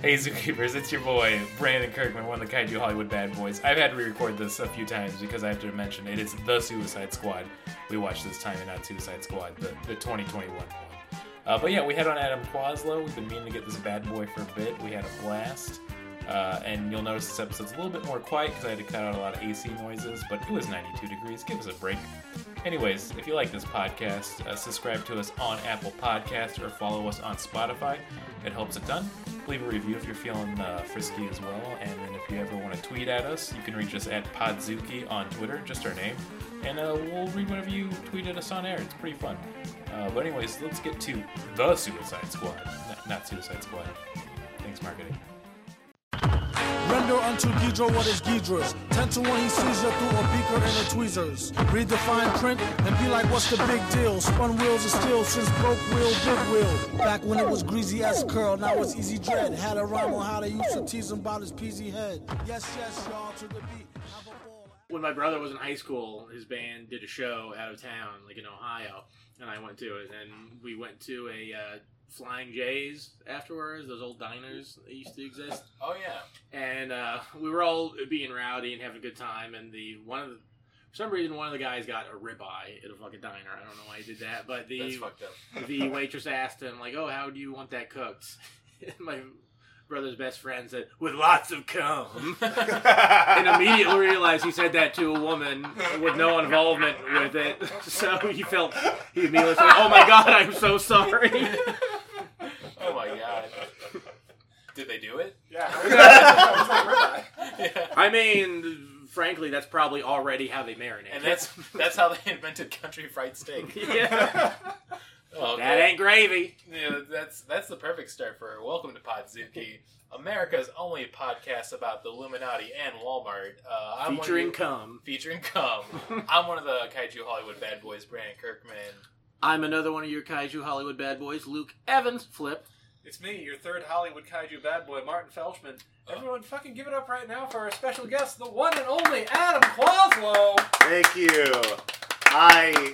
Hey Zookeepers, it's your boy Brandon Kirkman, one of the Kaiju Hollywood bad boys. I've had to re-record this a few times because I have to mention it. It's the Suicide Squad. We watched this time and not Suicide Squad, the, the 2021 one. Uh, but yeah, we had on Adam Quaslow. We've been meaning to get this bad boy for a bit. We had a blast. Uh, and you'll notice this episode's a little bit more quiet because I had to cut out a lot of AC noises, but it was 92 degrees. Give us a break. Anyways, if you like this podcast, uh, subscribe to us on Apple Podcasts or follow us on Spotify. It helps a ton. Leave a review if you're feeling uh, frisky as well. And then if you ever want to tweet at us, you can reach us at Podzuki on Twitter, just our name. And uh, we'll read whatever you tweet at us on air. It's pretty fun. Uh, but anyways, let's get to the Suicide Squad. Not Suicide Squad. Thanks, marketing. Render unto Ghidra what is Ghidra's. Ten to one he sees you through a beaker and a tweezers. Read the fine print and be like, what's the big deal? Spun wheels of steel since broke wheel, big wheel. Back when it was greasy as curl, now it's easy dread. Had a rhyme on how they used to tease him about his peasy head. Yes, yes, y'all, to the beat. When my brother was in high school, his band did a show out of town, like in Ohio, and I went to it. And we went to a uh, Flying J's afterwards, those old diners that used to exist. Oh, yeah. And uh, we were all being rowdy and having a good time. And the one of the, for some reason, one of the guys got a ribeye at a fucking diner. I don't know why he did that, but the That's fucked up. the waitress asked him like, "Oh, how do you want that cooked?" And my brother's best friend said, "With lots of cum." and immediately realized he said that to a woman with no involvement with it. So he felt he immediately said, "Oh my god, I'm so sorry." Oh my god. Did they do it? Yeah. Yeah. I mean, frankly, that's probably already how they marinate. And that's that's how they invented country fried steak. yeah, Oh, that ain't gravy. Yeah, that's that's the perfect start for Welcome to Podzuki, America's only podcast about the Illuminati and Walmart. Uh, I'm Featuring you- cum. featuring cum. I'm one of the Kaiju Hollywood bad boys, Brandon Kirkman. I'm another one of your kaiju Hollywood bad boys, Luke Evans. Flip. It's me, your third Hollywood kaiju bad boy, Martin Felshman. Everyone, fucking give it up right now for our special guest, the one and only Adam Quaslow. Thank you. I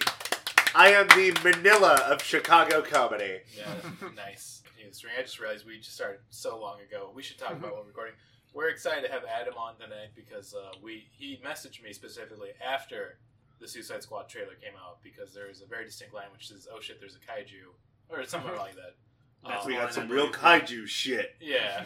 I am the Manila of Chicago comedy. Yeah, nice. News. I just realized we just started so long ago. We should talk about what we're recording. We're excited to have Adam on tonight because uh, we he messaged me specifically after the Suicide Squad trailer came out because there is a very distinct line which says, "Oh shit, there's a kaiju," or something like that. That's We got some real believe. kaiju shit. Yeah.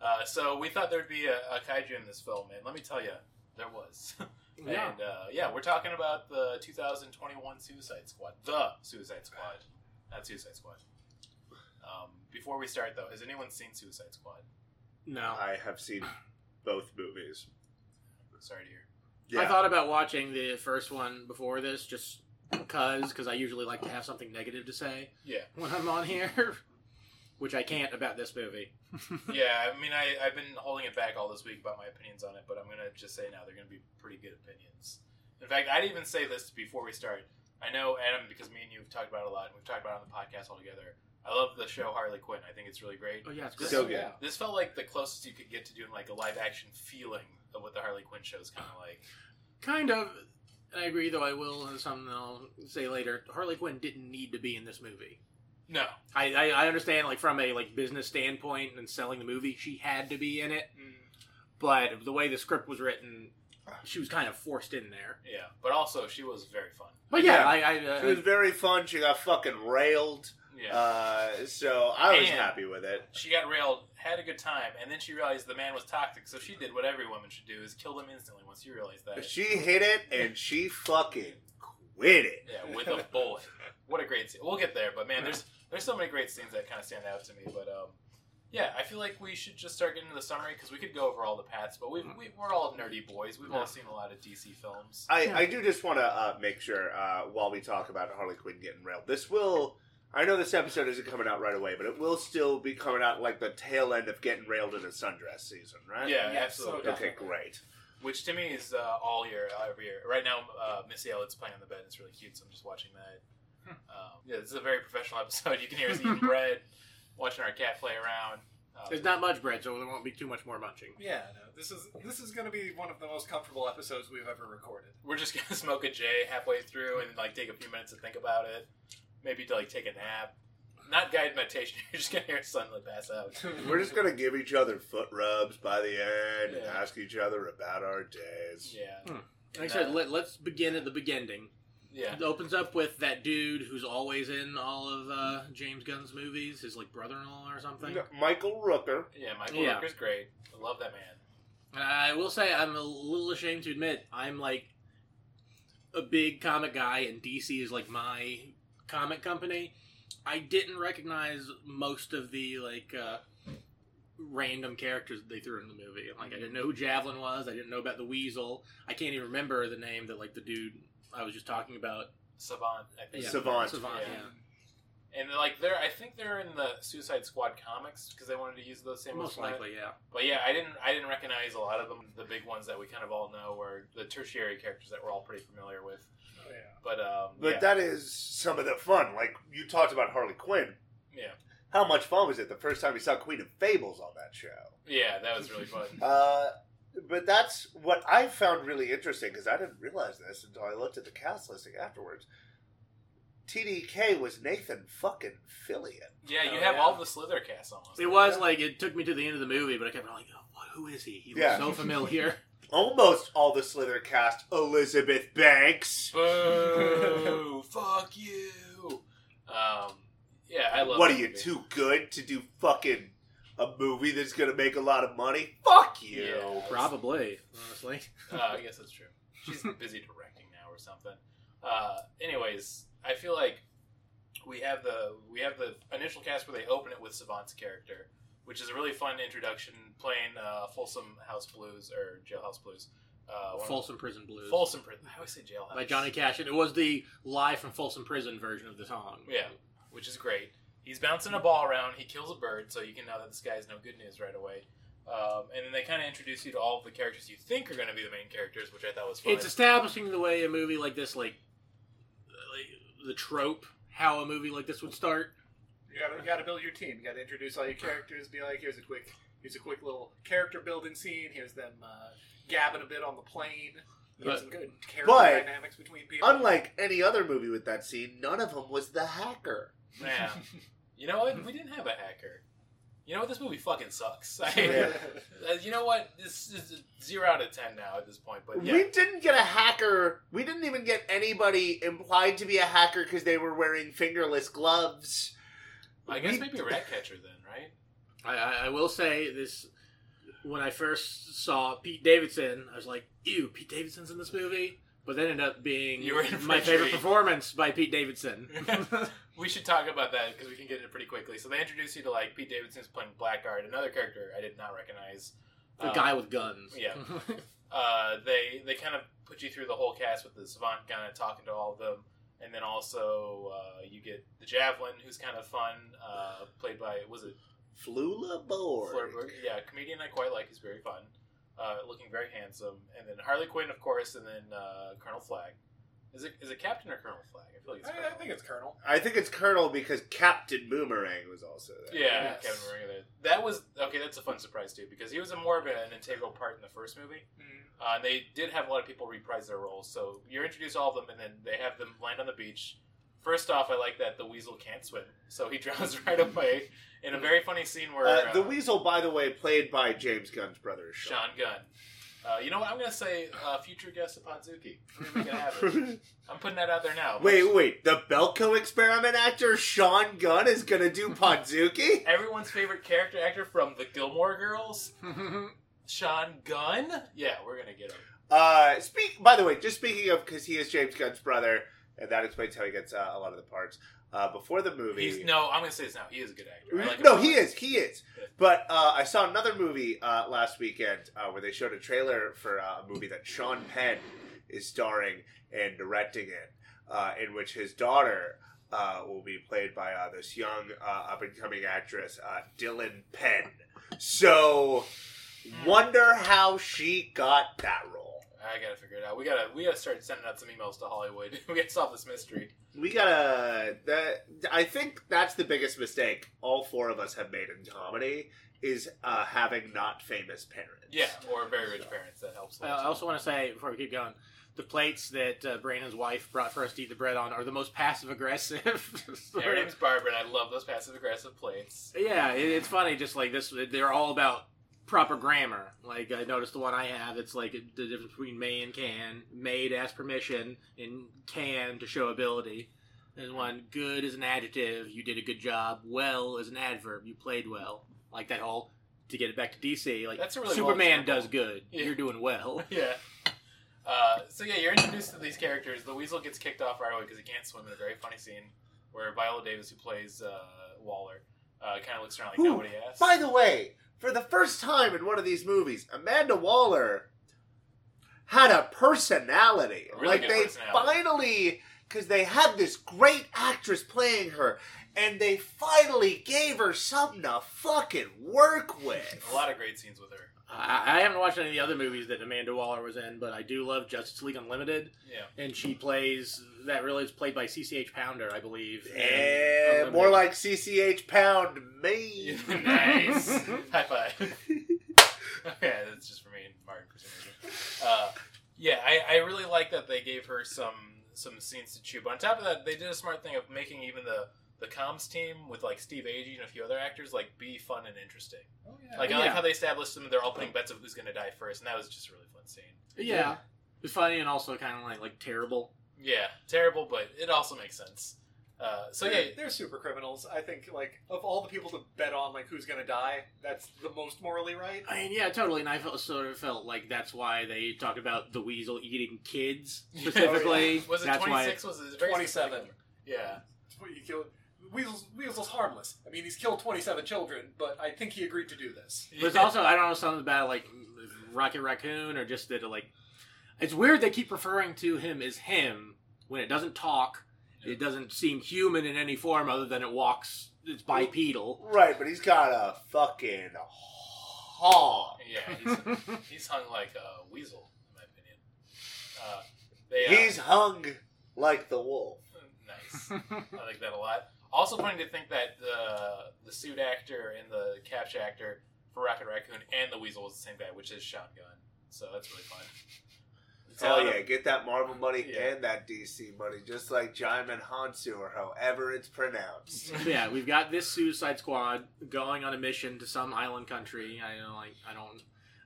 Uh, so we thought there'd be a, a kaiju in this film, and let me tell you, there was. Yeah. And uh, yeah, we're talking about the 2021 Suicide Squad, the Suicide Squad, not Suicide Squad. Um, before we start, though, has anyone seen Suicide Squad? No. I have seen both movies. Sorry to hear. Yeah. I thought about watching the first one before this, just because, because I usually like to have something negative to say Yeah, when I'm on here, which I can't about this movie. yeah. I mean, I I've been holding it back all this week about my opinions on it, but I'm gonna just say now they're gonna be pretty good opinions. In fact, I'd even say this before we start. I know Adam because me and you have talked about it a lot, and we've talked about it on the podcast all together. I love the show Harley Quinn. I think it's really great. Oh yeah, it's good. So good. Yeah. This felt like the closest you could get to doing like a live action feeling of what the Harley Quinn show is kind of like. Kind of. And I agree, though I will, something I'll say later. Harley Quinn didn't need to be in this movie. No, I, I, I understand, like from a like business standpoint and selling the movie, she had to be in it. But the way the script was written, she was kind of forced in there. yeah, but also she was very fun. But yeah, Yeah. I, I, uh, She was very fun. She got fucking railed. Yeah, Uh, so I was And- happy with it. she got railed, had a good time, and then she realized the man was toxic. So she did what every woman should do: is kill him instantly once you realize that. She hit it and she fucking quit it. Yeah, with a bullet. What a great scene. We'll get there, but man, there's there's so many great scenes that kind of stand out to me. But um, yeah, I feel like we should just start getting into the summary because we could go over all the paths, but we've, we, we're all nerdy boys. We've all seen a lot of DC films. I, I do just want to uh, make sure uh, while we talk about Harley Quinn getting railed, this will. I know this episode isn't coming out right away, but it will still be coming out like the tail end of getting railed in a sundress season, right? Yeah, Yeah, absolutely. so Okay, great. Which to me is uh, all year, every year. Right now, uh, Missy Elliott's playing on the bed. It's really cute, so I'm just watching that. Um, yeah, this is a very professional episode. You can hear us eating bread, watching our cat play around. Um, there's not much bread, so there won't be too much more munching. Yeah, no, this is this is going to be one of the most comfortable episodes we've ever recorded. we're just gonna smoke a J halfway through and like take a few minutes to think about it. Maybe to like take a nap. not guided meditation. You're just gonna hear it suddenly pass out. We're just gonna give each other foot rubs by the end and Yeah. ask each other about our days. Yeah, Like I said, let, let's begin at the beginning. Yeah. It opens up with that dude who's always in all of uh, James Gunn's movies, his like brother-in-law or something. Michael Rooker. Yeah, Michael Yeah. Rooker's great. I love that man. And I will say, I'm a little ashamed to admit, I'm like a big comic guy, and DC is like my comic company. I didn't recognize most of the like uh, random characters that they threw in the movie. Like I didn't know who Javelin was. I didn't know about the Weasel. I can't even remember the name that like the dude I was just talking about. Savant, I think. Yeah, Savant. Savant. Yeah. Yeah. And like they're, I think they're in the Suicide Squad comics because they wanted to use those same. Most likely, yeah. But yeah, I didn't, I didn't recognize a lot of them. The big ones that we kind of all know were the tertiary characters that we're all pretty familiar with. Oh, yeah. But um, But yeah, that is some of the fun. Like you talked about Harley Quinn. yeah, How much fun was it the first time you saw Queen of Fables on that show? yeah, that was really fun. Uh, but that's what I found really interesting because I didn't realize this until I looked at the cast listing afterwards. TDK was Nathan fucking Fillion. Yeah, you Oh, have yeah. all the Slither cast almost. It was like it took me to the end of the movie, but I kept like, oh, who is he? He Yeah. looks so familiar. Almost all the Slither cast. Elizabeth Banks. Boo! Fuck you! Um, yeah, I love. What are you movie. too good to do fucking a movie that's gonna make a lot of money? Fuck you. Yeah. Probably, honestly. Uh, I guess that's true. She's busy directing now or something. Uh, anyways, I feel like we have the we have the initial cast where they open it with Savant's character, which is a really fun introduction, playing uh, Folsom House Blues or Jailhouse Blues. Uh, one of- Folsom Prison Blues. Folsom Prison. I always say Jailhouse. by Johnny Cash, and it was the live from Folsom Prison version of the song. Yeah, which is great. He's bouncing a ball around. He kills a bird, so you can know that this guy is no good news right away. Um, and then they kind of introduce you to all of the characters you think are going to be the main characters, which I thought was fun. It's establishing the way a movie like this, like, like the trope, how a movie like this would start. You gotta, you gotta build your team. You gotta introduce all your characters. Be like, here's a quick, here's a quick little character building scene. Here's them uh, gabbing a bit on the plane. You But- some good character but dynamics between people. Unlike any other movie with that scene, none of them was the hacker. Yeah. You know what? We didn't have a hacker. You know what? This movie fucking sucks. I, Yeah. Uh, you know what? This is a zero out of ten now at this point. But yeah, We didn't get a hacker. We didn't even get anybody implied to be a hacker because they were wearing fingerless gloves. I guess we- maybe a rat catcher then, right? I, I, I will say this: when I first saw Pete Davidson, I was like, "Ew, Pete Davidson's in this movie." But then ended up being You were in for my favorite performance by Pete Davidson. we should talk about that because we can get it pretty quickly. So they introduce you to like Pete Davidson's playing Blackguard, another character I did not recognize. the Um, guy with guns. yeah. uh, they they kind of put you through the whole cast with the savant kind of talking to all of them, and then also uh, you get the javelin, who's kind of fun, uh, played by was it Flula Borg. Florberg? Yeah, a comedian I quite like. He's very fun, uh, looking very handsome, and then Harley Quinn, of course, and then uh, Colonel Flag. Is it is it Captain or Colonel Flag? I feel like it's I, Colonel. I think it's Colonel. I think it's Colonel because Captain Boomerang was also there. Yeah, Yes. Kevin Morgan. That was okay. That's a fun surprise too because he was a more of an integral part in the first movie. Uh, and they did have a lot of people reprise their roles. So you're introduced all of them, and then they have them land on the beach. First off, I like that the weasel can't swim, so he drowns right away in a very funny scene where Uh, the uh, Weasel, by the way, played by James Gunn's brother, Sean. Sean Gunn. Uh, you know what? I'm gonna say uh, future guest of Podzuki. I'm gonna make it happen. I'm putting that out there now. wait, wait. The Belko experiment actor Sean Gunn is gonna do Podzuki? Everyone's favorite character actor from the Gilmore Girls, Sean Gunn. Yeah, we're gonna get him. Uh, speak. By the way, just speaking of, because he is James Gunn's brother, and that explains how he gets uh, a lot of the parts. Uh, before the movie, He's no. I'm gonna say this now. He is a good actor. Like no, he is. He is. But uh, I saw another movie uh, last weekend uh, where they showed a trailer for uh, a movie that Sean Penn is starring and directing in, uh, in which his daughter uh, will be played by uh, this young uh, up and coming actress, uh, Dylan Penn. So, wonder how she got that role. I gotta figure it out. We gotta we gotta start sending out some emails to Hollywood. we gotta solve this mystery. We gotta. That, I think that's the biggest mistake all four of us have made in comedy is uh, having not famous parents. Yeah, or very rich parents. That helps. a Uh, I also want to say before we keep going, the plates that uh, Brandon's wife brought for us to eat the bread on are the most passive aggressive. Yeah, her name's Barbara, and I love those passive aggressive plates. Yeah, it, it's funny. Just like this, they're all about proper grammar. Like I noticed the one I have, it's like the difference between may and can. May to ask permission, and can to show ability. There's one good is an adjective. You did a good job. Well is an adverb. You played well. Like that whole. To get it back to DC, like That's a really Superman well does good. Yeah. You're doing well. Yeah. Uh, so yeah, you're introduced to these characters. The Weasel gets kicked off right away because he can't swim in a very funny scene where Viola Davis, who plays uh, Waller, uh, kind of looks around like Who, nobody asked. By the way, for the first time in one of these movies, Amanda Waller had a personality. A really like they personality. finally, because they had this great actress playing her, and they finally gave her something to fucking work with. a lot of great scenes with her. I, I haven't watched any of the other movies that Amanda Waller was in, but I do love Justice League Unlimited, Yeah. and she plays that really is played by CCH Pounder, I believe. in Eh, more like CCH Pound me. nice. High five. okay, that's just for me and Martin Christina. Uh, yeah, I, I really like that they gave her some some scenes to chew. But on top of that, they did a smart thing of making even the the comms team with like Steve Agee and a few other actors like be fun and interesting. Oh, yeah. Like I like Yeah. how they established them. They're all putting bets of who's going to die first, and that was just a really fun scene. Yeah, it's funny and also kind of like like terrible. Yeah, terrible, but it also makes sense. Uh, so yeah, they're, they're super criminals. I think like of all the people to bet on like who's gonna die, that's the most morally right. I mean, yeah, totally. And I felt, sort of felt like that's why they talked about the weasel eating kids specifically. was it that's twenty why. six? Was it 27. specific? Yeah. He killed Weasel's, Weasel's harmless. I mean, he's killed twenty-seven children, but I think he agreed to do this. But it's also I don't know something about like Rocket Raccoon or just that like it's weird they keep referring to him as him when it doesn't talk. It doesn't seem human in any form other than it walks. It's bipedal. Right, but he's got a fucking hog. Yeah, he's, he's hung like a weasel, in my opinion. Uh, they, uh, He's hung like the wolf. nice. I like that a lot. Also, funny to think that the the suit actor and the capture actor for Rocket Raccoon and the Weasel was the same guy, which is Sean Gunn. So that's really fun. It's Hell lot of- yeah, get that Marvel money Yeah. and that DC money, just like Djimon Hounsou or however it's pronounced. yeah, we've got this Suicide Squad going on a mission to some island country. I don't like. I don't.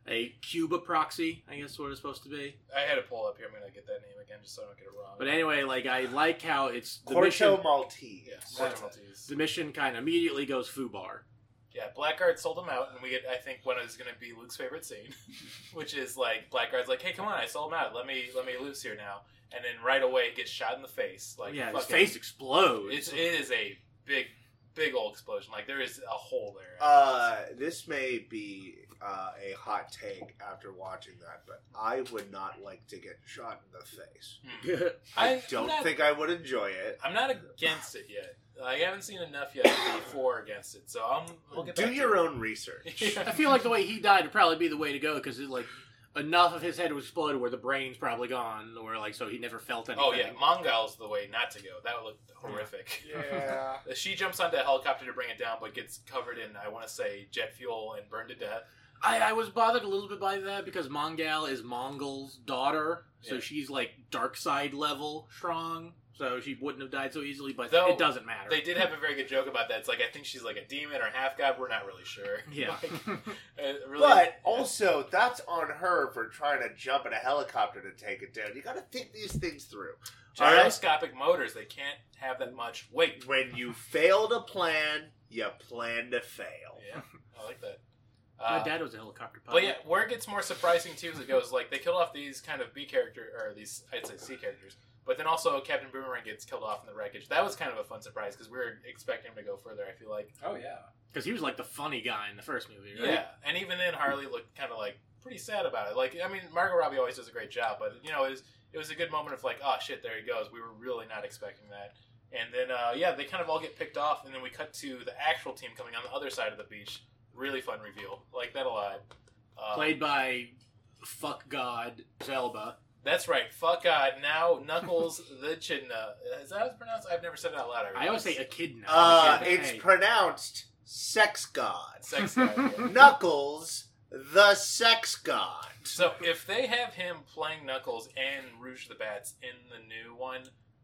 A Cuba proxy, I guess, what it's supposed to be. I had to pull up here. I'm gonna get that name again just so I don't get it wrong. But anyway, like I like how it's the Corto mission. Maltese. yeah, That's Corto it. Maltese. The mission kind of immediately goes FUBAR. Yeah, Blackguard sold him out, and we get I think one is going to be Luke's favorite scene, which is like Blackguard's like, "Hey, come on, I sold him out. Let me let me loose here now." And then right away it gets shot in the face. Like yeah, his fucking- face explodes. It's it is a big big old explosion. Like there is a hole there. Uh, this may be uh, a hot take after watching that, but I would not like to get shot in the face. Hmm. I, I'm don't not- think I would enjoy it. I'm not against it yet. I haven't seen enough yet to be for against it. So I'm. We'll get Do back to your it. own research. I feel like the way he died would probably be the way to go because like enough of his head was exploded where the brain's probably gone, or like so he never felt anything. Oh yeah, Mongal's the way not to go. That would look horrific. Yeah. She jumps onto a helicopter to bring it down, but gets covered in, I want to say, jet fuel and burned to death. I, I was bothered a little bit by that because Mongal is Mongul's daughter, so Yeah. she's like dark side level strong, so she wouldn't have died so easily. But Though it doesn't matter. They did have a very good joke about that. It's like, I think she's like a demon or half god. We're not really sure. Yeah. Like, uh, really, But also, that's on her for trying to jump in a helicopter to take it down. You got to think these things through. All right? gyroscopic motors, they can't have that much weight. When you fail to plan, you plan to fail. Yeah, I like that. My Uh, dad was a helicopter pilot. But yeah, where it gets more surprising too as it goes, like they killed off these kind of B character or these I'd say C characters, but then also Captain Boomerang gets killed off in the wreckage. That was kind of a fun surprise because we were expecting him to go further. I feel like, Oh yeah. because he was like the funny guy in the first movie, right? yeah, and even then Harley looked kind of like pretty sad about it. Like, I mean, Margot Robbie always does a great job, but you know, it was it was a good moment of like, oh shit, there he goes. We were really not expecting that. And then, uh, yeah, they kind of all get picked off, and then we cut to the actual team coming on the other side of the beach. Really fun reveal. Like that a lot. Uh, Played by fuck god Zelba. That's right. Fuck God. Now Knuckles the Echidna. Is that how it's pronounced? I've never said it out loud. I always say echidna. Uh, Hey. it's pronounced sex god. Sex guy. yeah. Knuckles, the sex god. So if they have him playing Knuckles and Rouge the Bats in the new one,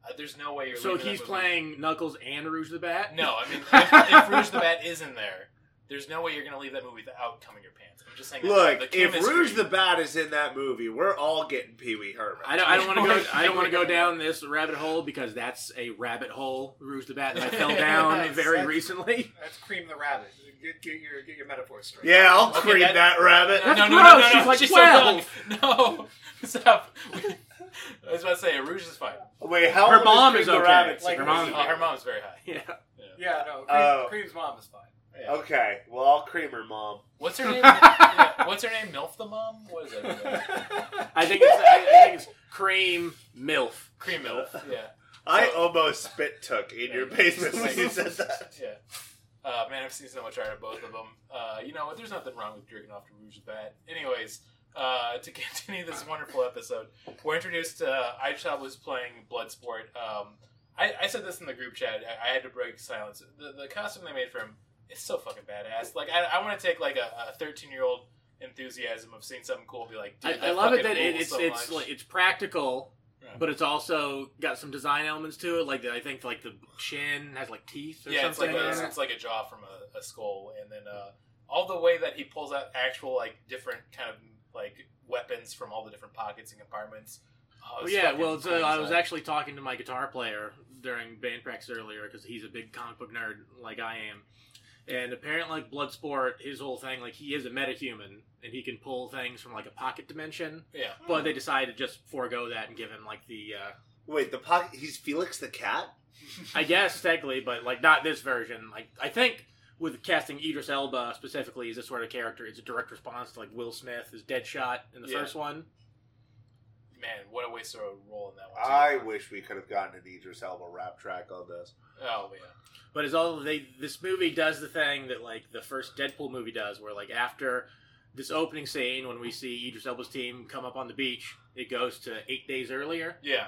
uh, there's no way you're. So he's playing Knuckles and Rouge the Bat. No, I mean if, if Rouge the Bat is in there, there's no way you're gonna leave that movie without coming your pants. I'm just saying. Look, the if chemistry- Rouge the Bat is in that movie, we're all getting Pee Wee Herman. I don't. I don't want to go. I don't want to go down this rabbit hole because that's a rabbit hole, Rouge the Bat, that I fell down Nice. very That's- recently. That's cream the rabbit. Get, get your get your metaphors straight. Yeah, I'll Okay, cream that- that, rabbit. No, That's no, no, no, gross. no, She's like she's 12. so young. No, stop. I was about to say Rouge is fine. Wait, how Her old mom is is Cream the okay. Rabbit? Like Her Oh, mom's her mom's very high. Yeah. Yeah, no. Cream, Oh. Cream's mom is fine. Yeah. Okay, well, I'll cream her mom. What's her name? yeah, What's her name? Milf the mom? What is it? I think it's. I, I think it's cream milf. Cream Milf. Yeah. I So- almost spit took in your basement when you said that. Yeah. Uh, man, I've seen so much art of both of them. Uh, you know what? There's nothing wrong with drinking off to Rouge the Bat. Anyways, uh, to continue this wonderful episode, we're introduced to uh, iChop was playing Bloodsport. Um, I, I said this in the group chat. I, I had to break silence. The, the costume they made for him is so fucking badass. Like, I, I want to take like a 13 year old enthusiasm of seeing something cool, and be like, I, dude, I love it that it, it's so it's like, it's practical, Yeah. but it's also got some design elements to it. Like I think like the chin has like teeth or yeah, it's like something. a, it's like a jaw from a, a skull, and then uh, all the way that he pulls out actual like different kind of like weapons from all the different pockets and compartments. Oh, yeah, well, it's, uh, I was actually talking to my guitar player during band practice earlier because he's a big comic book nerd like I am. And apparently, like Bloodsport, his whole thing, like he is a metahuman and he can pull things from like a pocket dimension. yeah. But they decided to just forego that and give him like the, uh, Wait, the pocket. He's Felix the cat. I guess technically, but like not this version. Like I think with casting Idris Elba specifically as this sort of character, it's a direct response to like Will Smith as Deadshot in the Yeah. first one. Man, what a waste of a role in that one. too. I wish we could have gotten an Idris Elba rap track on this. Oh yeah. But it's all they. This movie does the thing that like the first Deadpool movie does, where like after this opening scene when we see Idris Elba's team come up on the beach, it goes to eight days earlier, Yeah.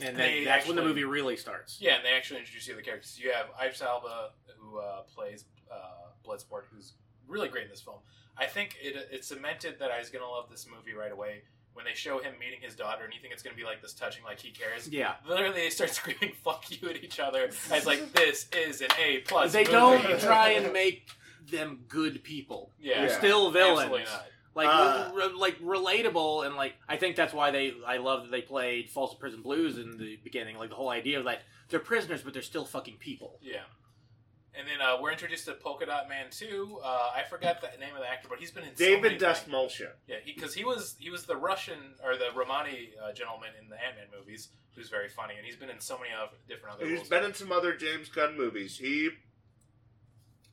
and They then that's when the movie really starts. Yeah, and they actually introduce you to the characters. You have Idris Elba, who uh, plays uh, Bloodsport, who's really great in this film. I think it it cemented that I was gonna love this movie right away when they show him meeting his daughter, and you think it's gonna be like this touching, like he cares. Yeah, Literally, they start screaming "fuck you" at each other. It's like, this is an A plus. they movie." don't try and make them good people. Yeah, They're Yeah. still villains. Absolutely not. Like Uh, re- re- like relatable and like I think that's why they I love that they played False Prison Blues in the beginning. Like the whole idea of like they're prisoners but they're still fucking people. Yeah. And then uh, we're introduced to Polka Dot Man too. Uh, I forgot the name of the actor, but he's been in so many David things. Dastmalchian. Yeah, because he, was he was the Russian or the Romani uh, gentleman in the Ant Man movies, who's very funny, and he's been in so many of different other. He's roles. been in some other James Gunn movies. He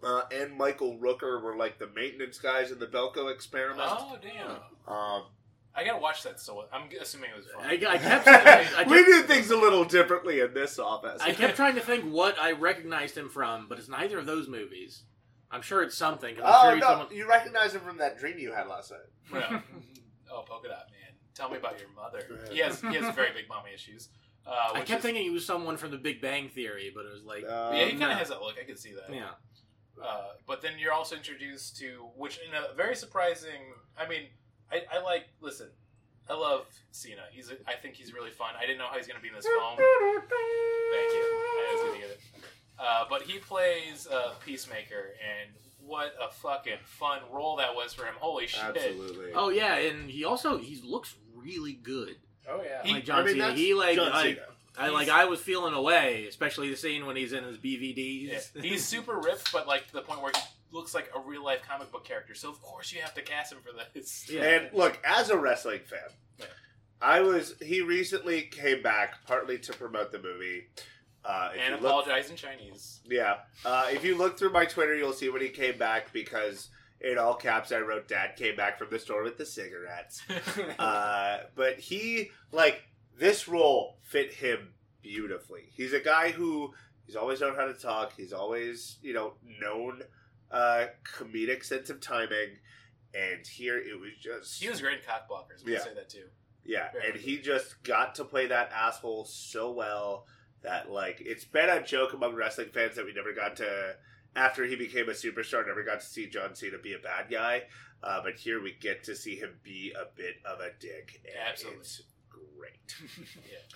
uh, and Michael Rooker were like the maintenance guys in the Belko experiment. Oh damn! Um, I gotta watch that. So I'm assuming it was fun. I, I kept I kept, we do things a little differently in this office. I kept trying to think what I recognized him from, but it's neither of those movies. I'm sure it's something. I'm oh sure no, someone- you recognize him from that dream you had last night. Yeah. oh, Polka Dot Man. Tell me about your mother. He has he has very big mommy issues. Uh, I kept is- thinking he was someone from The Big Bang Theory, but it was like, Uh, Yeah, he kind of no. has that look. I can see that. yeah. Uh, but then you're also introduced to, which in a very surprising. I mean, I, I like. Listen, I love Cena. He's. A, I think he's really fun. I didn't know how he's going to be in this film. Thank you. I was going to get it. Uh, but he plays uh, Peacemaker, and what a fucking fun role that was for him. Holy shit! Absolutely. Oh yeah, and he also he looks really good. Oh yeah. He- Like John I mean, Cena, he like John I, Cena. I like I was feeling away, especially the scene when he's in his BVDs. Yeah. He's super ripped, but like to the point where he looks like a real life comic book character. So of course you have to cast him for this. Yeah. And look, as a wrestling fan, Yeah. I was. He recently came back partly to promote the movie. Uh, And you look- apologize in Chinese. Yeah. Uh, if you look through my Twitter, you'll see when he came back because in all caps I wrote "Dad came back from the store with the cigarettes." Uh, but he like this role fit him beautifully. He's a guy who he's always known how to talk. He's always you know known uh, comedic sense of timing, and here it was just he was great in Cockblockers. I'm Yeah. gonna say that too. yeah, Very and good. he just got to play that asshole so well that like it's been a joke among wrestling fans that we never got to after he became a superstar, never got to see John Cena be a bad guy. Uh, but here we get to see him be a bit of a dick. And Absolutely. It's great.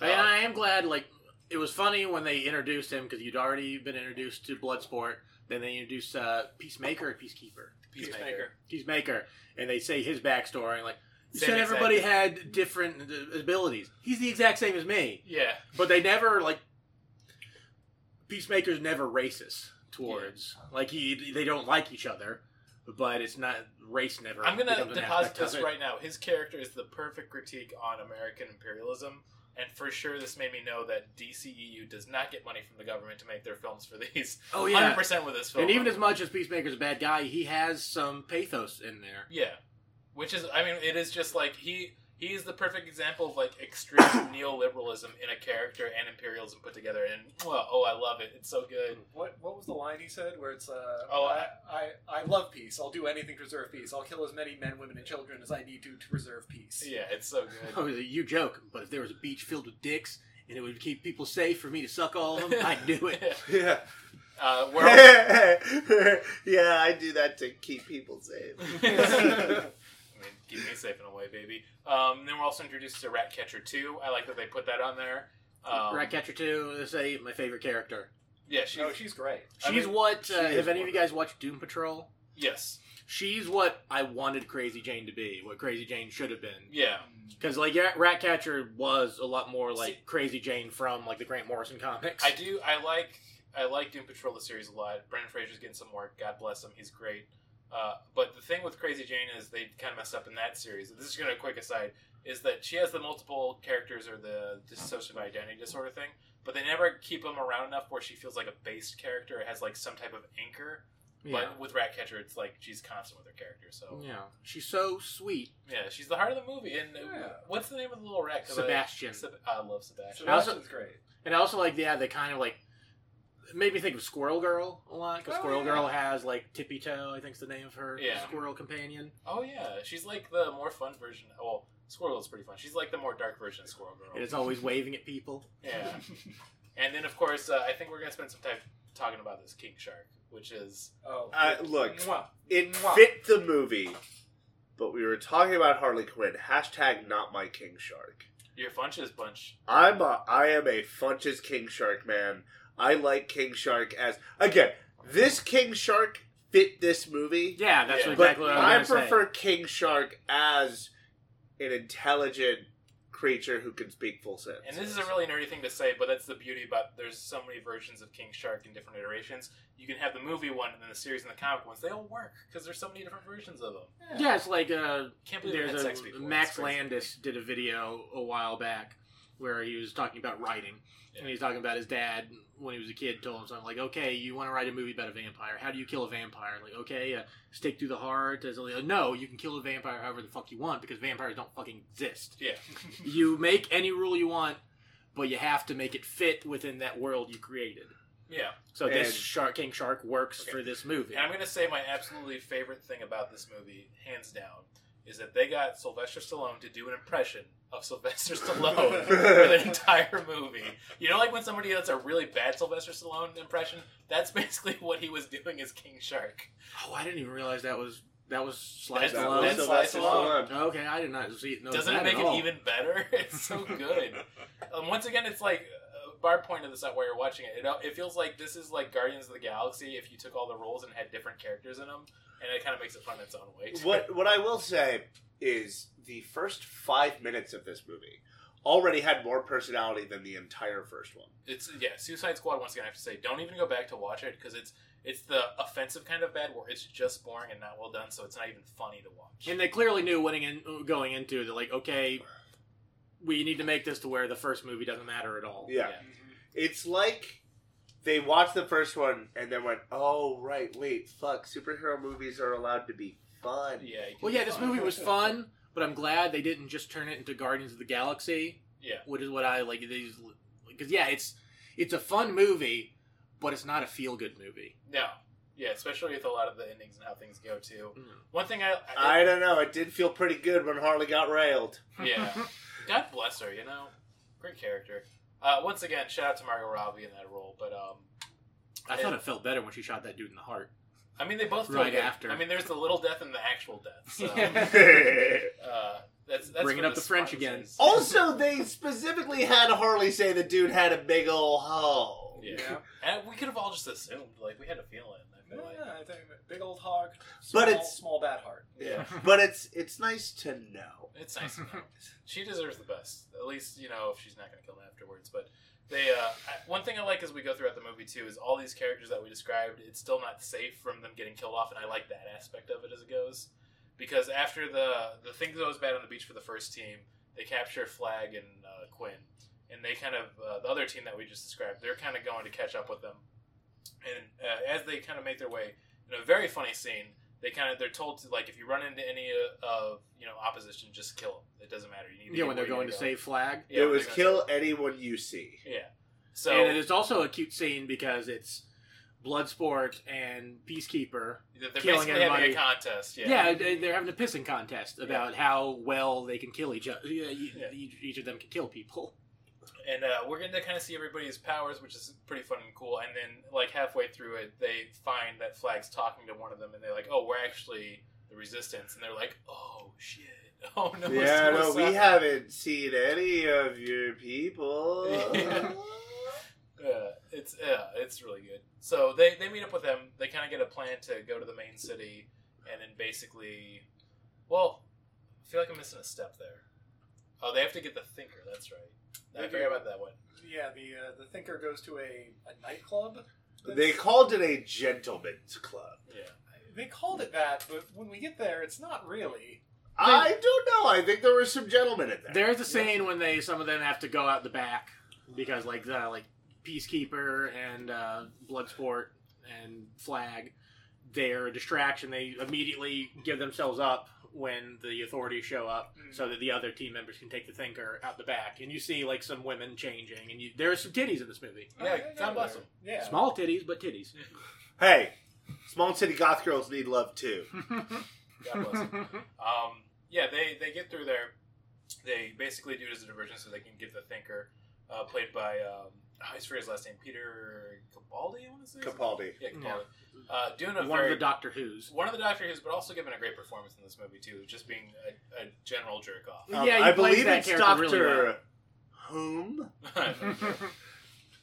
I, I am glad. Like it was funny when they introduced him because you'd already been introduced to Bloodsport. Then they introduce uh, Peacemaker or Peacekeeper. Peacemaker. Peacemaker, and they say his backstory. and Like you Same said, exact- everybody had different abilities. He's the exact same as me, Yeah. but they never like. Peacemaker's never racist towards like he. They don't like each other, but it's not race. Never. I'm gonna deposit this right now. His character is the perfect critique on American imperialism, and for sure, this made me know that DCEU does not get money from the government to make their films for these. Oh yeah, 100% with this film, and even as much as Peacemaker's a bad guy, he has some pathos in there. yeah, which is, I mean, it is just like he he is the perfect example of like extreme neoliberalism in a character and imperialism put together, and well, oh, I love it. It's so good. What what was the line he said? Where it's uh, Oh, I, I I love peace. I'll do anything to preserve peace. I'll kill as many men, women, and children as I need to to preserve peace. Yeah, it's so good. Oh, you joke, but if there was a beach filled with dicks and it would keep people safe for me to suck all of them, I'd do it. yeah. Uh, we're yeah, I do that to keep people safe. I mean, keep me safe in a way, baby. Um, then we're also introduced to Ratcatcher 2. I like that they put that on there. Um, Ratcatcher 2 is a, my favorite character. Yeah, she's, No, she's great. I She's mean, what, she uh, is have any of you guys watched Doom Patrol? yes, She's what I wanted Crazy Jane to be, what Crazy Jane should have been. yeah, Because, like, Ratcatcher was a lot more like See- Crazy Jane from, like, the Grant Morrison comics. I do. I like. I like Doom Patrol the series a lot. Brendan Fraser's getting some work. God bless him. He's great. Uh, but the thing with Crazy Jane is they kind of messed up in that series. This is going to a quick aside. Is that she has the multiple characters or the dissociative identity disorder thing, but they never keep them around enough where she feels like a based character. It has like some type of anchor. Yeah. But with Ratcatcher, it's like she's constant with her character. So yeah. She's so sweet. yeah, she's the heart of the movie. And Yeah. what's the name of the little rat? 'Cause I- Sebastian. Seb- I, love Sebastian. I also- Sebastian's great. And I also like, yeah, they kind of like it made me think of Squirrel Girl a lot because Oh, Squirrel yeah. Girl has like Tippy Toe, I think think's the name of her Yeah. squirrel companion. Oh yeah, she's like the more fun version. Well, Squirrel is pretty fun. She's like the more dark version of Squirrel Girl. And it's always waving at people. Yeah, and then of course uh, I think we're gonna spend some time talking about this King Shark, which is Oh, Uh, look, Mwah. it Mwah. fit the movie, but we were talking about Harley Quinn. Hashtag not my King Shark. your Funches bunch. I'm a, I am a Funches King Shark man. I like King Shark as again. This King Shark fit this movie, Yeah, that's Yeah. exactly but what I I was gonna prefer King Shark as an intelligent creature who can speak full sense. And this is a really nerdy thing to say, but that's the beauty about there's so many versions of King Shark in different iterations. You can have the movie one and then the series and the comic ones. They all work because there's so many different versions of them. say. Yeah, it's like uh, Can't believe we there's a before. Max Landis did a video a while back where he was talking about writing. And Yeah. he's talking about his dad when he was a kid told him something like, "Okay, you want to write a movie about a vampire? How do you kill a vampire? Like, okay, uh, stick through the heart." As like, no, you can kill a vampire however the fuck you want because vampires don't fucking exist. Yeah, you make any rule you want, but you have to make it fit within that world you created. yeah. So this Shark King Shark works Okay. for this movie. And I'm gonna say my absolutely favorite thing about this movie, hands down, is that they got Sylvester Stallone to do an impression of Sylvester Stallone for the entire movie. You know, like when somebody does a really bad Sylvester Stallone impression, that's basically what he was doing as King Shark. oh, I didn't even realize that was that was Sly That's- Stallone. that's Sylvester Sly Stallone. Stallone. Okay, I did not see it. Doesn't it make it even better? It's so good. um, once again, it's like uh, Barb pointed this out while you're watching it. it. It feels like this is like Guardians of the Galaxy if you took all the roles and had different characters in them, and it kind of makes it fun in its own way. too. what what I will say is the first five minutes of this movie already had more personality than the entire first one. It's yeah, Suicide Squad. Once again, I have to say, don't even go back to watch it because it's it's the offensive kind of bad where it's just boring and not well done, so it's not even funny to watch. And they clearly knew winning in, going into. They're like, okay, we need to make this to where the first movie doesn't matter at all. Yeah. It's like they watched the first one and then went, "Oh right, wait, fuck, superhero movies are allowed to be fun." yeah. Well, yeah, this fun. movie was fun, but I'm glad they didn't just turn it into Guardians of the Galaxy, Yeah, which is what I like. These because yeah, it's it's a fun movie, but it's not a feel good movie. no, yeah, especially with a lot of the endings and how things go too. Mm. One thing I, I don't know. It did feel pretty good when Harley got railed. yeah, God bless her. You know, great character. Uh, once again, shout out to Margot Robbie in that role. But um, I thought it felt better when she shot that dude in the heart. I mean, they both feel Right good. after. I mean, there's the little death and the actual death. So, uh, that's, that's Bringing up the French smart again. sense. also, they specifically had Harley say the dude had a big ol' hole. Yeah. Yeah. And we could have all just assumed, like, we had a feeling. I like. Yeah, I think big old hog, small, But it's- small bad heart. Yeah. But it's it's nice to know. It's nice to know. She deserves the best. At least, you know, if she's not going to kill him afterwards. But they, uh, I- one thing I like as we go throughout the movie, too, is all these characters that we described, it's still not safe from them getting killed off, and I like that aspect of it as it goes. Because after the, the thing goes bad on the beach for the first team, they capture Flag and uh, Quinn. And they kind of, uh, the other team that we just described, they're kind of going to catch up with them. And uh, as they kind of make their way, in a very funny scene, they kind of they're told to like if you run into any uh, of you know opposition, just kill them. It doesn't matter. You need to Yeah, when they're going to gotta go. save Flag. Yeah, it when was they're kill gonna anyone you see. save- Yeah. So and it's also a cute scene because it's Bloodsport and Peacekeeper. they're they're killing basically having everybody. a contest. Yeah. Yeah, they- they're having a pissing contest about how well they can kill each other. Yeah, Yeah. Each, each of them can kill people. And uh, we're going to kind of see everybody's powers, which is pretty fun and cool. And then, like halfway through it, they find that Flag's talking to one of them, and they're like, "Oh, we're actually the Resistance." And they're like, "Oh shit! Oh no!" Yeah, no, we suicide." haven't seen any of your people. Yeah. Yeah, it's yeah, it's really good. So they they meet up with them. They kind of get a plan to go to the main city, and then basically, well, I feel like I'm missing a step there. Oh, they have to get the Thinker. That's right. I They forgot about that one. Yeah, the uh, the thinker goes to a, a nightclub. They called it a gentleman's club. Yeah. they called it that, but when we get there, it's not really. I don't know. I think there were some gentlemen in there. There's a scene when they some of them have to go out the back because like the like Peacekeeper and uh, Bloodsport and Flag, they're a distraction. They immediately give themselves up when the authorities show up, Mm. so that the other team members can take the Thinker out the back. And you see like some women changing, and you, there are some titties in this movie. Yeah, Oh, God bless them. Yeah. Small titties, but titties. Hey, small city goth girls need love too. God bless them. Um, yeah, they they get through there. They basically do it as a diversion so they can get the Thinker, uh, played by um, I always forget his last name, Peter Capaldi. I want to say. Capaldi. Yeah, Capaldi. Uh, doing a One very of the Doctor Who's. one of the Doctor Who's, but also giving a great performance in this movie too, just being a, a general jerk off. Um, Yeah, he I plays believe that it's character Doctor really well. Whom.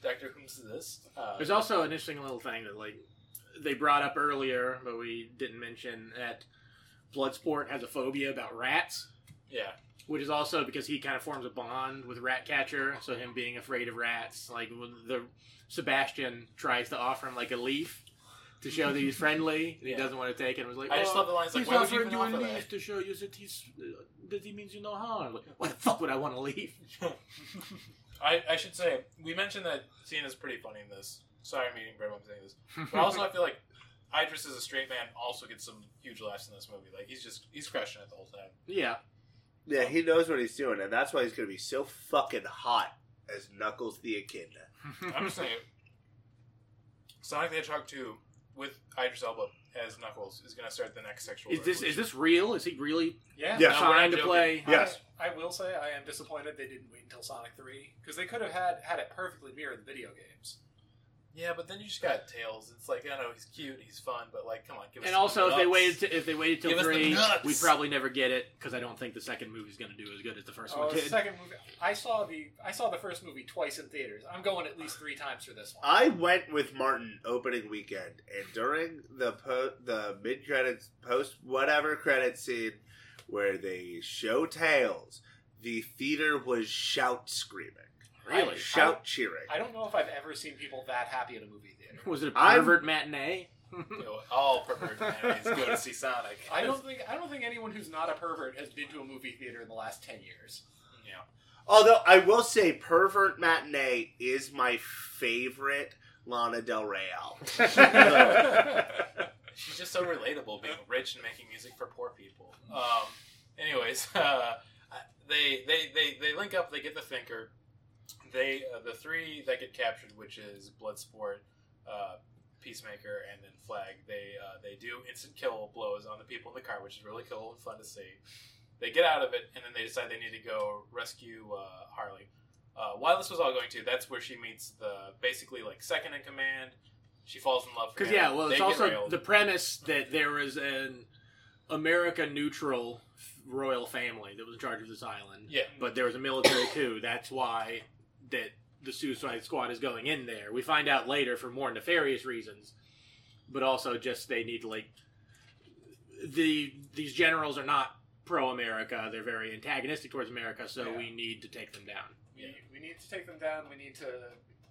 Doctor Who's this? Uh, There's also an interesting little thing that like they brought up earlier, but we didn't mention that Bloodsport has a phobia about rats, yeah, which is also because he kind of forms a bond with Ratcatcher. So him being afraid of rats, like when the Sebastian tries to offer him like a leaf to show that he's friendly, and he Yeah. doesn't want to take it. And was like, I just oh, love the lines like, he's "Why would you offering even you a offer that?" leaf to show you that he's uh, that he means you no harm. Like, why the fuck would I want to leave? I, I should say we mentioned that scene is pretty funny in this. Sorry, I'm eating bread while I'm saying this, but also I feel like Idris as a straight man also gets some huge laughs in this movie. Like he's just he's crushing it the whole time. yeah, Yeah, he knows what he's doing, and that's why he's gonna be so fucking hot as Knuckles the Echidna. I'm just saying, Sonic the Hedgehog 2 with Idris Elba as Knuckles is going to start the next sexual. is this is this real? Is he really Yeah. Yeah. No, we're trying to joking. play? Yes. I, I will say I am disappointed they didn't wait until Sonic Three because they could have had had it perfectly mirror the video games. Yeah, but then you just got Tails. It's like I know he's cute, he's fun, but like, come on, give us. And some also, if they waited, to, if they waited till Give three, we'd probably never get it because I don't think the second movie's going to do as good as the first Oh, one the did. second movie. I saw the I saw the first movie twice in theaters. I'm going at least three times for this one. I went with Martin opening weekend, and during the po- the mid credits, post whatever credit scene where they show Tails, the theater was shout screaming, Really? shout cheering. I don't know if I've ever seen people that happy at a movie theater. Was it a I'm- pervert matinee? You know, all pervert manities go to see Sonic. I don't think I don't think anyone who's not a pervert has been to a movie theater in the last ten years. Yeah. Although I will say, pervert matinee is my favorite Lana Del Rey album. She's just so relatable, being rich and making music for poor people. Um, anyways, uh, they, they they they link up. They get the thinker. They uh, the three that get captured, which is Bloodsport, uh, Peacemaker, and then Flag. They uh, they do instant kill blows on the people in the car, which is really cool and fun to see. They get out of it, and then they decide they need to go rescue uh, Harley. Uh, while this was all going to, that's where she meets the basically like second in command. She falls in love Because yeah, well, it's also railed. the premise that there was an America neutral royal family that was in charge of this island. Yeah. but there was a military coup. That's why that the Suicide Squad is going in there. We find out later for more nefarious reasons, but also just they need to like the these generals are not pro America. They're very antagonistic towards America, so Yeah. we need to take them down. We, we need to take them down. We need to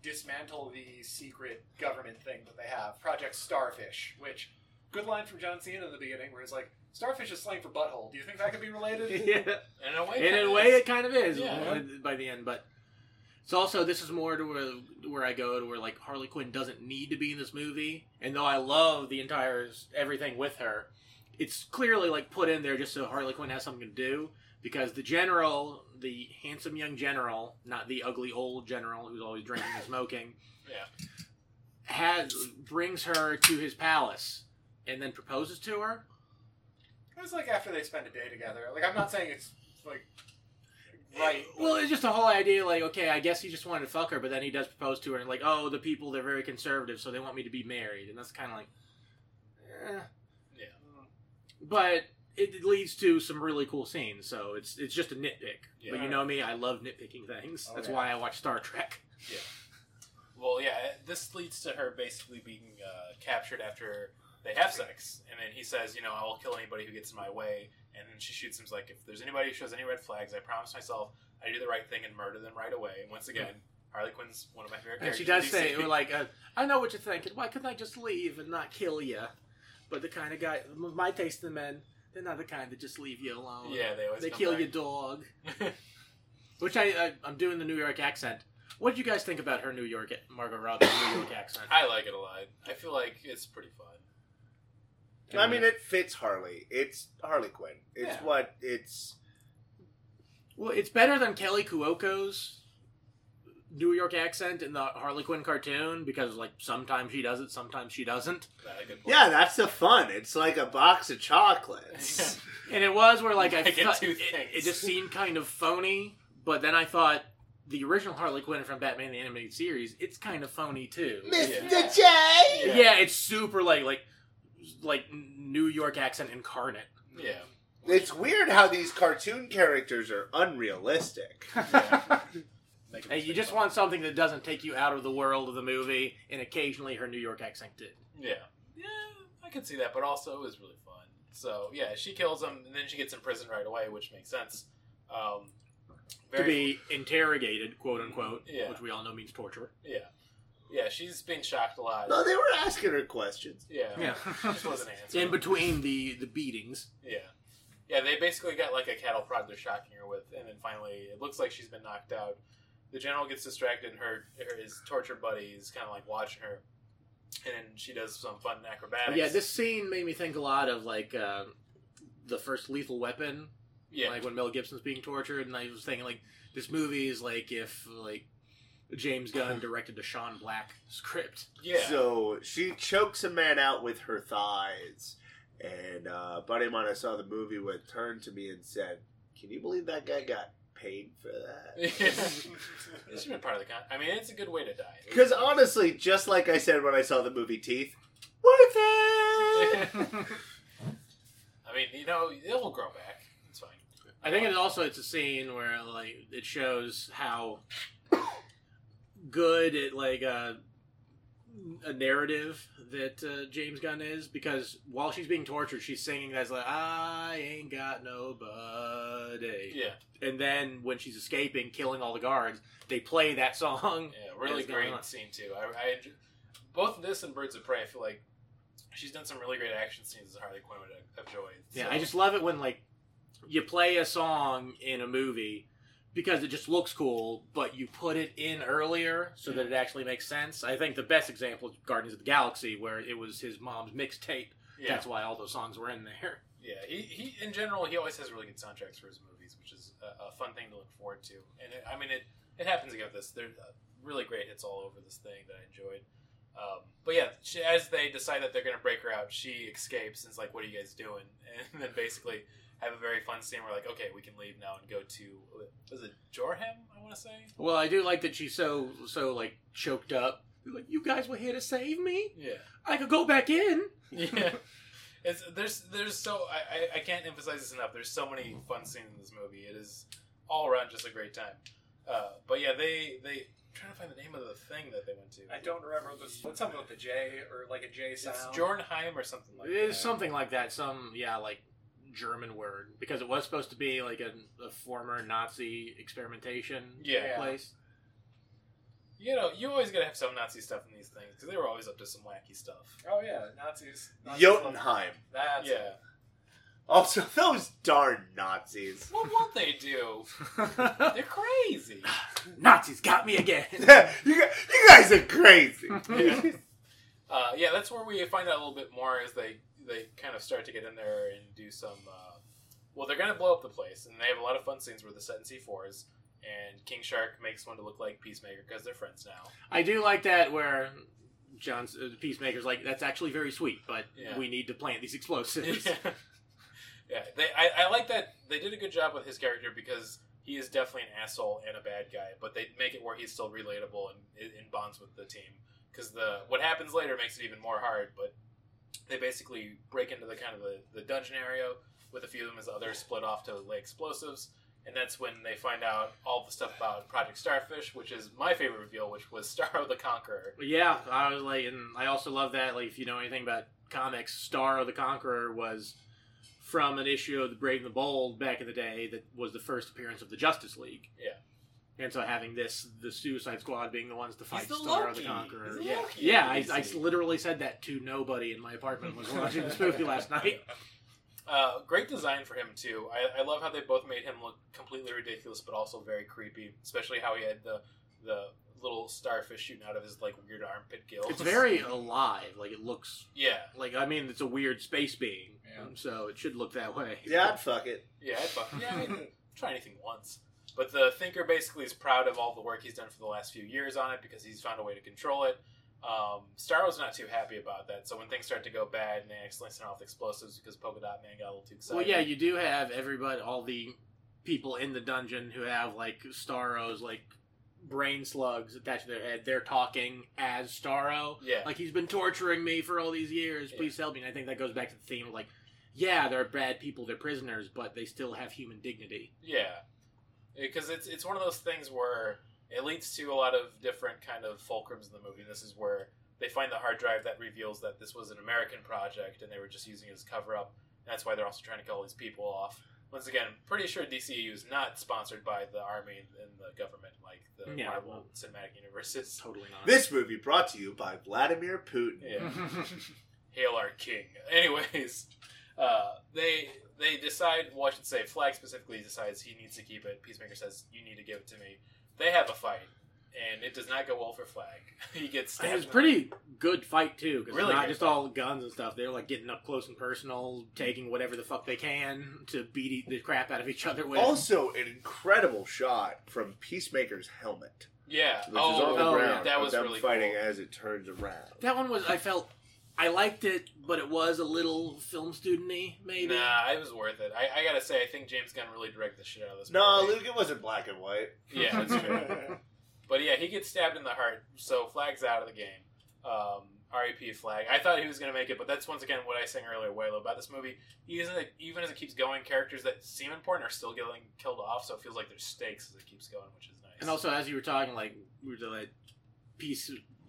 dismantle the secret government thing that they have, Project Starfish. Which good line from John Cena in the beginning, where he's like, "Starfish is slang for butthole." Do you think that could be related? yeah. in a way, And in a way, is. it kind of is Yeah. by the end. But it's also this is more to where where I go to where like Harley Quinn doesn't need to be in this movie, and though I love the entire everything with her, it's clearly like put in there just so Harley Quinn has something to do. Because the general, the handsome young general, not the ugly old general who's always drinking and smoking, Yeah. has brings her to his palace and then proposes to her. It's like after they spend a day together. Like I'm not saying it's like right. Well, it's just the whole idea, like, okay, I guess he just wanted to fuck her, but then he does propose to her, and like, oh, the people they're very conservative, so they want me to be married, and that's kind of like, eh. Yeah. But it leads to some really cool scenes, so it's it's just a nitpick. But you know me, I love nitpicking things. Oh, that's yeah. why I watch Star Trek. Yeah. Well, yeah, this leads to her basically being uh, captured after they have sex, and then he says, you know, I will kill anybody who gets in my way, and then she shoots him. Like, if there's anybody who shows any red flags, I promise myself I do the right thing and murder them right away. And once again, Harley Quinn's one of my favorite And characters. she does say, like, uh, I know what you're thinking. Why couldn't I just leave and not kill you? But the kind of guy, my taste in men, they're not the kind that just leave you alone. yeah, they always They come kill back. your dog. Which I, I I'm doing the New York accent. What do you guys think about her New York Margot Robbie New York accent? I like it a lot. I feel like it's pretty fun. I mean, it fits Harley. It's Harley Quinn. It's Yeah. what it's. Well, it's better than Kaley Cuoco's New York accent in the Harley Quinn cartoon because like sometimes she does it, sometimes she doesn't. That's a good point. Yeah, that's the fun. It's like a box of chocolates. And it was where like I I get thought two it, things. it just seemed kind of phony, but then I thought the original Harley Quinn from Batman the Animated Series, it's kind of phony too. Mr. Yeah. J. Yeah. Yeah, it's super like like like New York accent incarnate. Yeah. It's weird how these cartoon characters are unrealistic. Make it Hey, you just fun. want something that doesn't take you out of the world of the movie, and occasionally her New York accent did. Yeah. Yeah, I could see that, but also it was really fun. So, yeah, she kills him, and then she gets in prison right away, which makes sense. Um, to be interrogated, quote unquote, Yeah. which we all know means torture. Yeah. Yeah, she's being shocked a lot. No, they were asking her questions. Yeah. Yeah, Just wasn't answering. in between the the beatings. Yeah. Yeah, they basically got like a cattle prod they're shocking her with, and then finally it looks like she's been knocked out. The general gets distracted, and her, her his torture buddy is kind of like watching her, and then she does some fun acrobatics. Yeah, this scene made me think a lot of like uh, the first Lethal Weapon, yeah, like when Mel Gibson's being tortured, and I was thinking like this movie is like if like James Gunn directed a Shane Black script. yeah. So she chokes a man out with her thighs. And uh, buddy of mine I saw the movie with turned to me and said, Can you believe that guy got paid for that? It should be part of the con. I mean, it's a good way to die. Because honestly, just like I said when I saw the movie Teeth, worth it! I mean, you know, it'll grow back. It's fine. I think it's also it's a scene where like it shows how good at like uh, a narrative that uh, James Gunn is because while she's being tortured, she's singing as like I ain't got nobody, Yeah, and then when she's escaping, killing all the guards, they play that song. yeah, really great scene too. I, I both this and Birds of Prey. I feel like she's done some really great action scenes that Harley Quinn would have enjoyed. Yeah, I just love it when like you play a song in a movie because it just looks cool, but you put it in earlier so that it actually makes sense. I think the best example is Guardians of the Galaxy, where it was his mom's mixtape. yeah, That's why all those songs were in there. yeah. He, he in general he always has really good soundtracks for his movies, which is a, a fun thing to look forward to. And it, I mean, it it happens again with this. There's uh, really great hits all over this thing that I enjoyed. Um, but yeah, she, as they decide that they're going to break her out, she escapes and is like, "What are you guys doing?" And then basically have a very fun scene where like, "Okay, we can leave now and go to was it Jorham? I want to say. Well, I do like that she's so so like choked up like, "You guys were here to save me. Yeah. I could go back in." Yeah. It's there's there's so I, I I can't emphasize this enough. There's so many fun scenes in this movie. It is all around just a great time. Uh, but yeah, they they I'm trying to find the name of the thing that they went to. I don't remember this. What's something with the J or like a J sound? It's Jornheim or something like It's that. something like that. Some yeah, like German word because it was supposed to be like a, a former Nazi experimentation Yeah. place. You know, you always gotta have some Nazi stuff in these things because they were always up to some wacky stuff. Oh yeah, Nazis. Nazis Jotunheim. That's Yeah. Also, those darn Nazis. What won't they do? They're crazy. Nazis got me again. you, guys, you guys are crazy. Yeah. Uh, yeah, that's where we find out a little bit more as they they kind of start to get in there and do some. Uh, well, they're gonna blow up the place, and they have a lot of fun scenes where the set in C4s, and King Shark makes one to look like Peacemaker because they're friends now. I do like that where John's uh, the Peacemaker's like that's actually very sweet, but Yeah. we need to plant these explosives. yeah, yeah. They, I, I like that they did a good job with his character because he is definitely an asshole and a bad guy, but they make it where he's still relatable and in bonds with the team. Because the what happens later makes it even more hard. But they basically break into the kind of the, the dungeon area with a few of them as others split off to lay explosives. And that's when they find out all the stuff about Project Starfish, which is my favorite reveal, which was Starro the Conqueror. Yeah, I was like, and I also love that. Like, if you know anything about comics, Starro the Conqueror was from an issue of the Brave and the Bold back in the day that was the first appearance of the Justice League. Yeah. And so having this, the Suicide Squad being the ones to fight the Starro Loki. the Conqueror. He's yeah, Loki yeah. I, I literally said that to nobody in my apartment was watching this movie last night. Uh, great design for him too. I, I love how they both made him look completely ridiculous, but also very creepy. Especially how he had the the little starfish shooting out of his like weird armpit gills. It's very alive. Like it looks yeah, like I mean it's a weird space being, Yeah. so it should look that way. yeah, I'd fuck it. yeah. I'd fuck, It. yeah, I mean, try anything once. But the Thinker basically is proud of all the work he's done for the last few years on it because he's found a way to control it. Um, Starro's not too happy about that, so when things start to go bad and they accidentally send off explosives because Polka Dot Man got a little too excited. Well, yeah, you do have everybody, all the people in the dungeon who have like Starro's like brain slugs attached to their head. They're talking as Starro. yeah, Like he's been torturing me for all these years. Please help me. And I think that goes back to the theme of like, yeah, they're bad people, they're prisoners, but they still have human dignity. Yeah, because it's it's one of those things where it leads to a lot of different kind of fulcrums in the movie. This is where they find the hard drive that reveals that this was an American project and they were just using it as cover up. That's why they're also trying to kill all these people off. Once again, pretty sure DCU is not sponsored by the army and the government like the Yeah, Marvel well- Cinematic Universe is. Totally not. This movie brought to you by Vladimir Putin. Yeah. Hail our king. Anyways, uh, they they decide. Well, I should say, Flag specifically decides he needs to keep it. Peacemaker says, "You need to give it to me." They have a fight, and it does not go well for Flag. he gets stabbed. It was the- pretty good fight too, because Really it's not just fight. all guns and stuff. They're like getting up close and personal, taking whatever the fuck they can to beat e- the crap out of each other with. Also, an incredible shot from Peacemaker's helmet, Yeah. which oh, is on the oh, ground. that was them really fighting cool. as it turns around. That one was I felt I liked it, but it was a little film studenty, maybe. Nah, it was worth it. I, I gotta say, I think James Gunn really directed the shit out of this. No, movie. Luke, it wasn't black and white. Yeah, that's true. But yeah, he gets stabbed in the heart, so Flag's out of the game. Um, R.I.P. Flag. I thought he was going to make it, but that's once again what I was saying earlier, Waylo, about this movie. Even, even as it keeps going, characters that seem important are still getting killed off, so it feels like there's stakes as it keeps going, which is nice. And also, as you were talking, like we were like,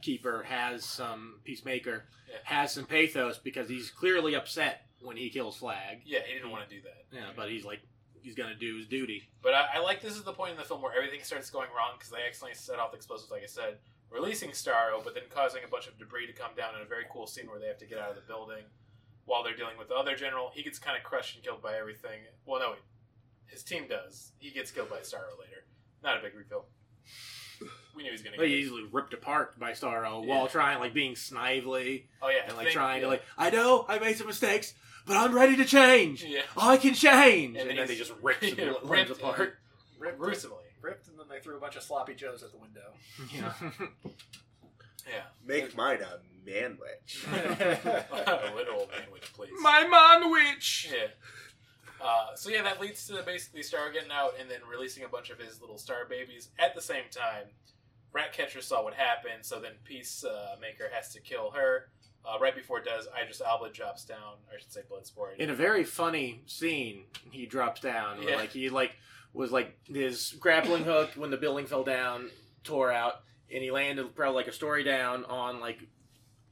Peacekeeper has some Peacemaker Yeah. has some pathos because he's clearly upset when he kills Flag. yeah, he didn't want to do that. Yeah, but he's like he's gonna do his duty. But I, I like this is the point in the film where everything starts going wrong because they accidentally set off the explosives, like I said, releasing Starro, but then causing a bunch of debris to come down in a very cool scene where they have to get out of the building while they're dealing with the other general. He gets kind of crushed and killed by everything. Well, no, his team does. He gets killed by Starro later. Not a big reveal. We knew he was gonna. Like, get he's easily ripped apart by Starro Yeah. while trying like being snively Oh yeah, and like think- trying to like I know I made some mistakes, but I'm ready to change. Yeah. I can change. And And, then then they just rips the Yeah, limbs ripped apart. ripped, gruesomely. ripped, and then they threw a bunch of sloppy joes at the window. Yeah. Yeah. Make mine a manwich. a literal language, please. My man witch. Yeah. Uh, so yeah, that leads to basically Star getting out and then releasing a bunch of his little star babies at the same time. Ratcatcher saw what happened, so then Peacemaker has to kill her. Uh, right before it does, Idris Elba drops down, or I should say Bloodsport. In a very funny scene, he drops down. Yeah. Like he like was like his grappling hook when the building fell down tore out, and he landed probably like a story down on like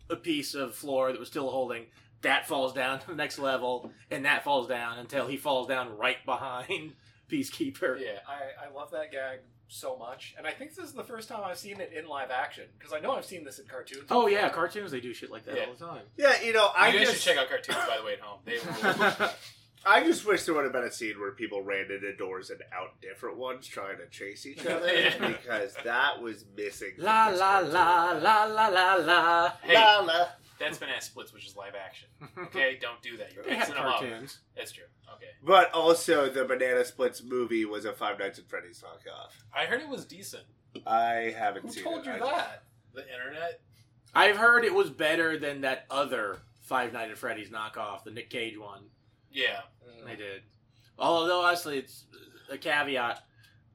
a piece of floor that was still holding. That falls down to the next level, and that falls down until he falls down right behind Peacekeeper. yeah. I, I love that gag so much, and I think this is the first time I've seen it in live action because I know I've seen this in cartoons. Oh yeah, cartoons they do shit like that Yeah. all the time. Yeah, you know, I you guys just should check out cartoons, by the way, at home. They rule. I just wish there would have been a scene where people ran into doors and out different ones trying to chase each other Yeah. because that was missing. from La this la cartoon. la la la la la. Hey. La la. That's Banana Splits, which is live action. Okay, don't do that. You're They have mixing them up. cartoons. That's true. Okay. But also, the Banana Splits movie was a Five Nights at Freddy's knockoff. I heard it was decent. I haven't Who seen told it. you I- that? The internet. I've heard it was better than that other Five Nights at Freddy's knockoff, the Nick Cage one. Yeah. They did. Although, honestly, it's a caveat.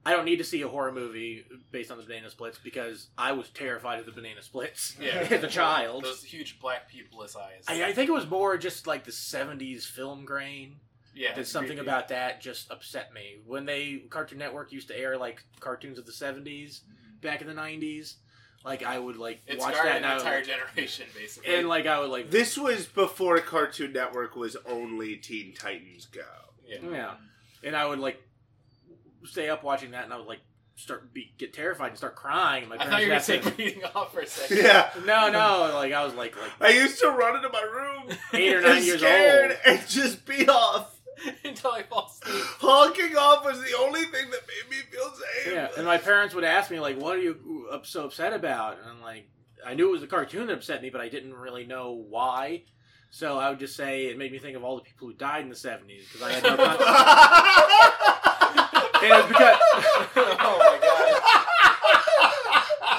I don't need to see a horror movie based on the Banana Splits because I was terrified of the Banana Splits Yeah. as a child. Those huge black peopless eyes. I, I think it was more just like the 70s film grain. yeah. That something creepy. about that just upset me. When they, Cartoon Network used to air like cartoons of the 70s mm-hmm. back in the 90s, like I would like It watch that an and would, entire like- generation, basically. and like I would like This was before Cartoon Network was only Teen Titans Go. yeah. Yeah, and I would like stay up watching that, and I would like start be, get terrified and start crying. My I thought you were parents going to would reading off for a second. Yeah. no, no, like I was like like I used to run into my room eight or nine and years scared old. and just be off. Until I fall asleep. Honking off was the only thing that made me feel safe. Yeah, and my parents would ask me like, "What are you up so upset about?" And I'm like, I knew it was a cartoon that upset me, but I didn't really know why. So I would just say it made me think of all the people who died in the '70s because I had no. Con- and it was because oh my god.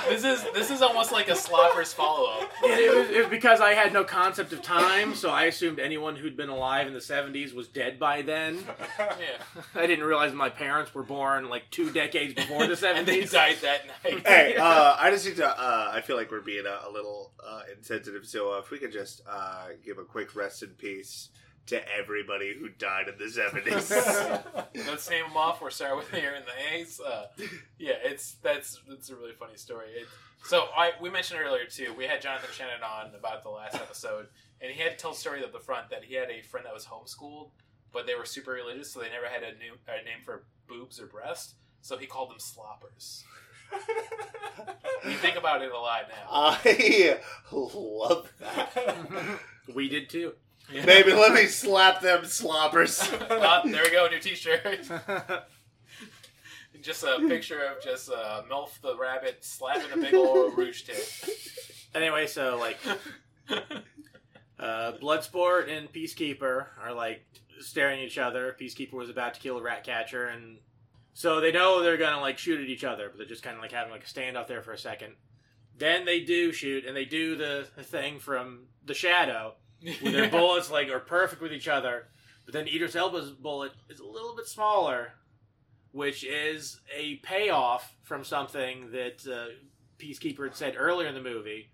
This is this is almost like a slopper's follow up. it, it was, it was because I had no concept of time, so I assumed anyone who'd been alive in the '70s was dead by then. Yeah. I didn't realize my parents were born like two decades before the '70s. And they '70s. died that night. hey, uh, I just need to. Uh, I feel like we're being a, a little uh, insensitive, so uh, if we could just uh, give a quick rest in peace to everybody who died in the seventies. Let's name them off. We're starting with here in the A's. Uh, yeah, it's that's it's a really funny story. It, so I we mentioned earlier too. We had Jonathan Shannon on about the last episode, and he had to tell a story at the front that he had a friend that was homeschooled, but they were super religious, so they never had a, new, a name for boobs or breast. So he called them sloppers. we think about it a lot now. I love that. we did too. Baby, let me slap them sloppers. Ah, there we go, new T-shirt. just a picture of just uh, Milf the rabbit slapping a big old rouge tip. Anyway, so like uh, Bloodsport and Peacekeeper are like staring at each other. Peacekeeper was about to kill a rat catcher, and so they know they're gonna like shoot at each other, but they're just kind of like having like a standoff there for a second. Then they do shoot, and they do the, the thing from the shadow, where their bullets like are perfect with each other. But then Idris Elba's bullet is a little bit smaller, which is a payoff from something that uh, Peacekeeper had said earlier in the movie.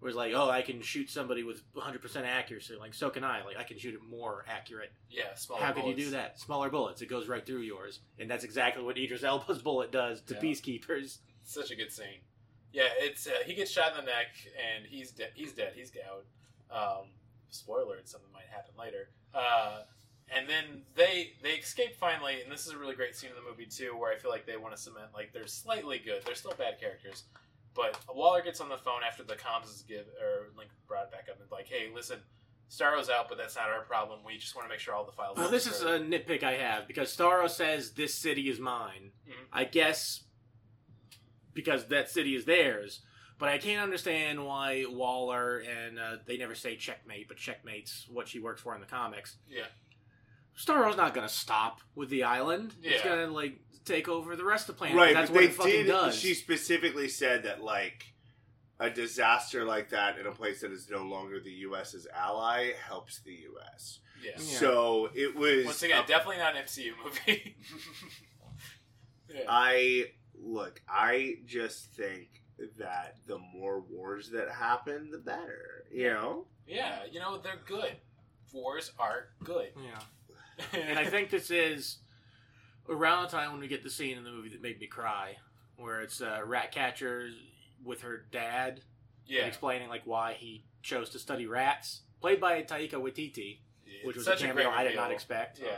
Was like, oh, I can shoot somebody with 100% accuracy. Like, so can I. Like, I can shoot it more accurate. yeah, smaller How could you bullets. do that? Smaller bullets. It goes right through yours. And that's exactly what Idris Elba's bullet does to Yeah. Peacekeepers. Such a good scene. Yeah, it's uh, he gets shot in the neck and he's dead. He's dead. He's gouged. Um, spoiler: and something might happen later. Uh, and then they they escape finally, and this is a really great scene in the movie too, where I feel like they want to cement like they're slightly good. They're still bad characters, but Waller gets on the phone after the comms is give or Link brought it back up and like, hey, listen, Starro's out, but that's not our problem. We just want to make sure all the files. Well, are this is a nitpick I have because Starro says this city is mine. Mhm. I guess because that city is theirs. But I can't understand why Waller and uh, they never say checkmate, but checkmate's what she works for in the comics. yeah. Starro's not going to stop with the island. He's going to like take over the rest of the planet. right, that's but what they it fucking did. does. She specifically said that like a disaster like that in a place that is no longer the U.S.'s ally helps the U.S. Yeah. Yeah. So it was. Once again, a- definitely not an MCU movie. yeah. I look. I just think that the more wars that happen, the better. You know? Yeah, you know they're good. Wars are good. Yeah. And I think this is around the time when we get the scene in the movie that made me cry, where it's uh, Ratcatcher with her dad yeah, explaining like why he chose to study rats, played by Taika Waititi, which was a a cameo great I did not reveal. expect. Yeah.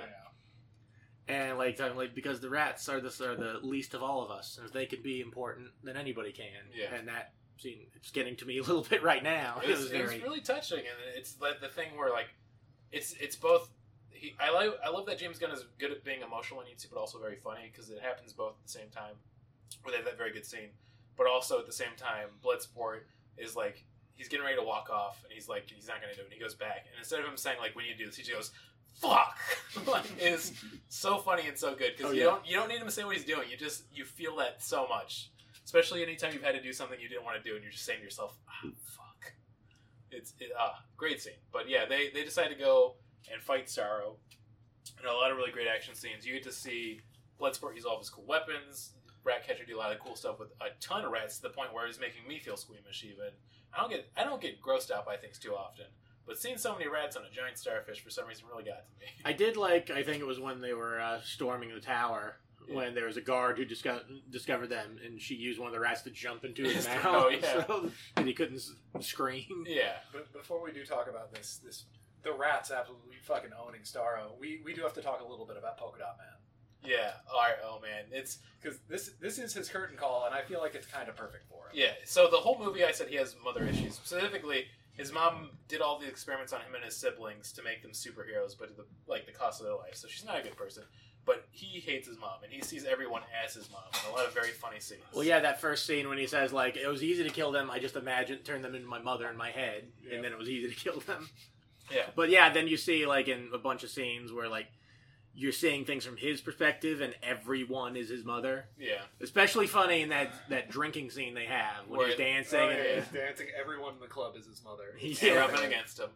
And like, talking, like because the rats are the are the least of all of us, and if they can be important, then anybody can. Yeah. And that scene, it's getting to me a little bit right now. It's, it was very. really touching, and it's like the thing where like it's it's both. He, I like I love that James Gunn is good at being emotional when he needs to, but also very funny because it happens both at the same time. Where they have that very good scene, but also at the same time, Bloodsport is like he's getting ready to walk off, and he's like he's not going to do it. And he goes back, and instead of him saying like we need to do this, he just goes fuck. like, it's so funny and so good because Oh, you yeah. don't you don't need him to say what he's doing. You just you feel that so much, especially anytime you've had to do something you didn't want to do, and you're just saying to yourself, ah, fuck. It's it, ah great scene, but yeah, they they decide to go and fight Starro, and a lot of really great action scenes. You get to see Bloodsport use all of his cool weapons. Ratcatcher do a lot of cool stuff with a ton of rats to the point where it's making me feel squeamish. Even I don't get I don't get grossed out by things too often, but seeing so many rats on a giant starfish for some reason really got to me. I did like. I think it was when they were uh, storming the tower. Yeah. When there was a guard who disco- discovered them, and she used one of the rats to jump into his mouth, Oh, yeah. so that he couldn't s- scream. yeah, But before we do talk about this, this the rats absolutely fucking owning Starro. We we do have to talk a little bit about Polka Dot Man yeah. All right. Oh man, it's because this this is his curtain call, and I feel like it's kind of perfect for him. Yeah, so the whole movie, I said he has mother issues. Specifically, his mom did all the experiments on him and his siblings to make them superheroes, but at the like the cost of their life. So she's not a good person. But he hates his mom, and he sees everyone as his mom. And a lot of very funny scenes. Well, yeah, that first scene when he says like it was easy to kill them. I just imagined turned them into my mother in my head, Yeah. and then it was easy to kill them. Yeah. But yeah, then you see like in a bunch of scenes where like you're seeing things from his perspective, and everyone is his mother. Yeah, Especially funny in that that drinking scene they have when Where- he's dancing. Oh, and, yeah, he's dancing. Everyone in the club is his mother. and Yeah. rubbing against him.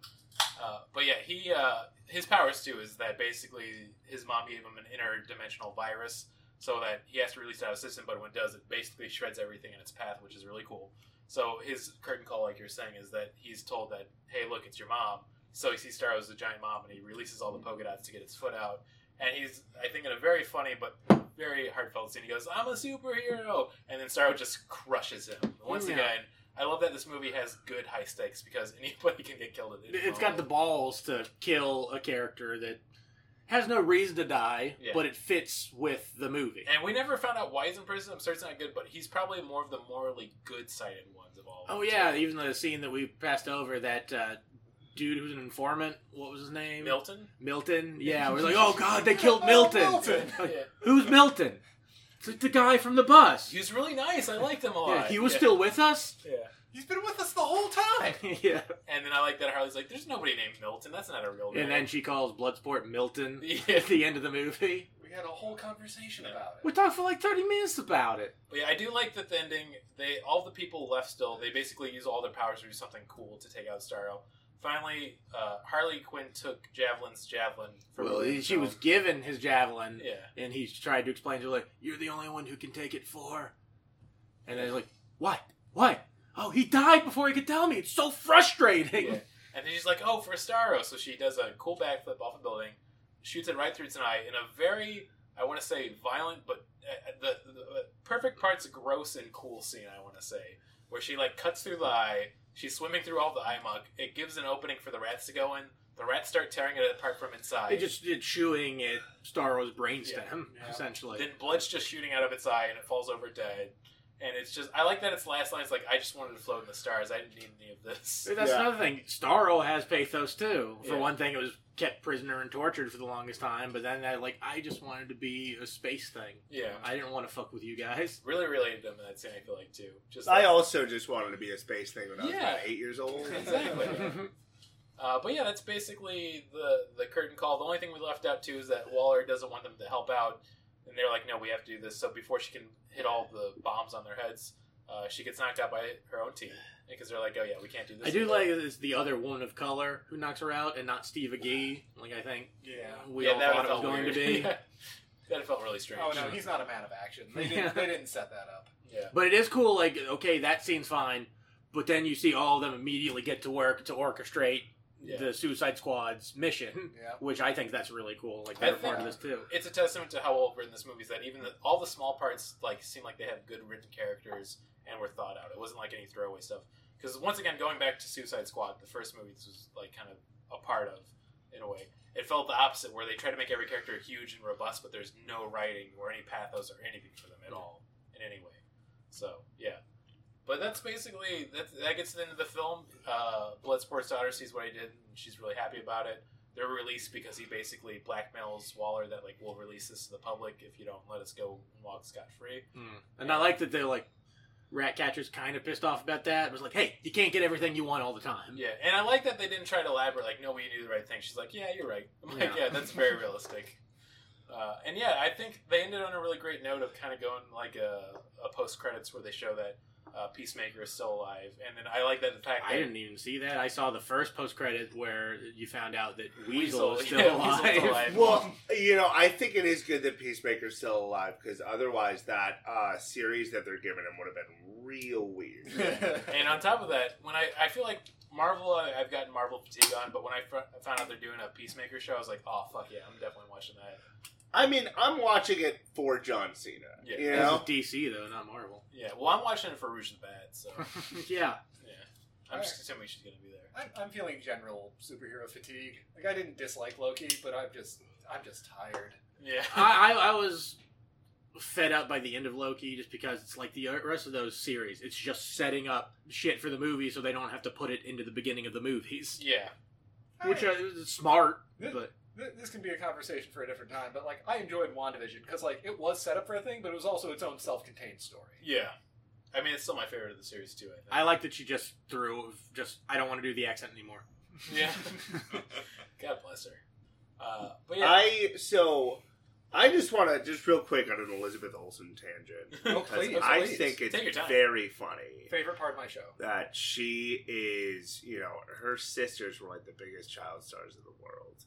Uh, but yeah, he uh, his powers too is that basically his mom gave him an interdimensional virus, so that he has to release it out of his system. But when it does, it basically shreds everything in its path, which is really cool. So his curtain call, like you're saying, is that he's told that, hey, look, it's your mom. So he sees Starro as a giant mom, and he releases all the polka dots to get its foot out. And he's, I think, in a very funny but very heartfelt scene, he goes, "I'm a superhero," and then Starro just crushes him. Once Yeah. again, I love that this movie has good high stakes because anybody can get killed at any It's got the balls to kill a character that has no reason to die, Yeah. but it fits with the movie. And we never found out why he's in prison. I'm sorry it's not good, but he's probably more of the morally good-sided ones of all. of Oh yeah, too. even the scene that we passed over that uh, dude who's an informant. What was his name? Milton. Milton. Yeah, we're like, oh god, they killed oh, Milton. Milton! Yeah. Who's Milton? It's like the guy from the bus. He was really nice. I liked him a lot. Yeah, he was Yeah. still with us. Yeah. He's been with us the whole time. yeah. And then I like that Harley's like, "There's nobody named Milton. That's not a real name." And then she calls Bloodsport Milton at the end of the movie. We had a whole conversation about it. We talked for like 30 minutes about it. But yeah, I do like that the ending. They all the people left still. They basically use all their powers to do something cool to take out Starro. Finally, uh, Harley Quinn took Javelin's javelin. From Well, he- she was given his javelin, Yeah. and he tried to explain to her, like, you're the only one who can take it for. And then he's like, what? What? Oh, he died before he could tell me. It's so frustrating. Yeah. And then she's like, "Oh, for Starro." So she does a cool backflip off a building, shoots it right through its eye in a very, I want to say, violent, but uh, the, the, the perfect part's gross and cool scene. I want to say where she like cuts through the eye. She's swimming through all the eye muck. It gives an opening for the rats to go in. The rats start tearing it apart from inside. They just did chewing at Starro's brainstem, Yeah. essentially. then blood's just shooting out of its eye and it falls over dead. And it's just, I like that its last line is like, I just wanted to float in the stars. I didn't need any of this. That's Yeah. another thing. Starro has pathos too. For Yeah. one thing, it was kept prisoner and tortured for the longest time. But then that, like, I just wanted to be a space thing. Yeah. I didn't want to fuck with you guys. Really related to them in that scene, I feel like, too. Just I also just wanted to be a space thing when I was Yeah. about eight years old. Exactly. Uh, but yeah, that's basically the the curtain call. The only thing we left out too is that Waller doesn't want them to help out, and they're like, "No, we have to do this." So before she can hit all the bombs on their heads, uh, she gets knocked out by her own team because they're like, "Oh yeah, we can't do this." I do either." like that it's the other woman of color who knocks her out, and not Steve Agee. Like I think Yeah. we Yeah, all that thought it was felt going weird. to be. Yeah. that felt really strange. Oh no, he's not a man of action. They didn't. Yeah. They didn't set that up. yeah. But it is cool. Like, okay, that scene's fine, but then you see all of them immediately get to work to orchestrate Yeah. the Suicide Squad's mission, Yeah. which I think that's really cool. Like I they're part of this too. it's a testament to how well written this movie is that even the, all the small parts like seem like they have good written characters and were thought out. It wasn't like any throwaway stuff. Because once again, going back to Suicide Squad, the first movie this was like kind of a part of in a way. It felt the opposite, where they try to make every character huge and robust, but there's no writing or any pathos or anything for them at all in any way. So yeah, but that's basically that. That gets into the film. Uh, Bloodsport's daughter sees what I did, and she's really happy about it. They're released because he basically blackmails Waller that like we'll release this to the public if you don't let us go and walk scot free. And I like that they're like Ratcatcher's kind of pissed off about that. It was like, hey, you can't get everything you want all the time. Yeah, and I like that they didn't try to elaborate like no, we knew the right thing. She's like, yeah, you're right. I'm like, Yeah. yeah, that's very realistic. Uh, and yeah, I think they ended on a really great note of kind of going like a, a post credits where they show that uh, Peacemaker is still alive, and then I like that the fact that I didn't even see that. I saw the first post credit where you found out that Weasel, Weasel, is still yeah, alive. Weasel's alive. Well, you know, I think it is good that Peacemaker's still alive because otherwise, that uh, series that they're giving him would have been real weird. And on top of that, when I, I feel like Marvel, I, I've gotten Marvel fatigue on, but when I fr- found out they're doing a Peacemaker show, I was like, oh fuck yeah, I'm definitely watching that. I mean, I'm watching it for John Cena. Yeah. you This is DC though, not Marvel. Yeah, well, I'm watching it for Rouge the Bat, so yeah. yeah, I'm just assuming she's gonna be there. I'm, I'm feeling general superhero fatigue. Like I didn't dislike Loki, but I'm just I'm just tired. Yeah, I, I, I was fed up by the end of Loki just because it's like the rest of those series. It's just setting up shit for the movie so they don't have to put it into the beginning of the movies. yeah, Which uh, is smart, Th- but th- This can be a conversation for a different time, but like I enjoyed WandaVision because like it was set up for a thing, but it was also its own self-contained story. yeah. I mean, it's still my favorite of the series too. I think. I like that she just threw just I don't want to do the accent anymore. yeah. God bless her. Uh, but yeah, I so I just want to just real quick on an Elizabeth Olsen tangent. Oh, because please, I please. think it's Take your time. very funny Favorite part of my show. that she is, you know, her sisters were like the biggest child stars in the world,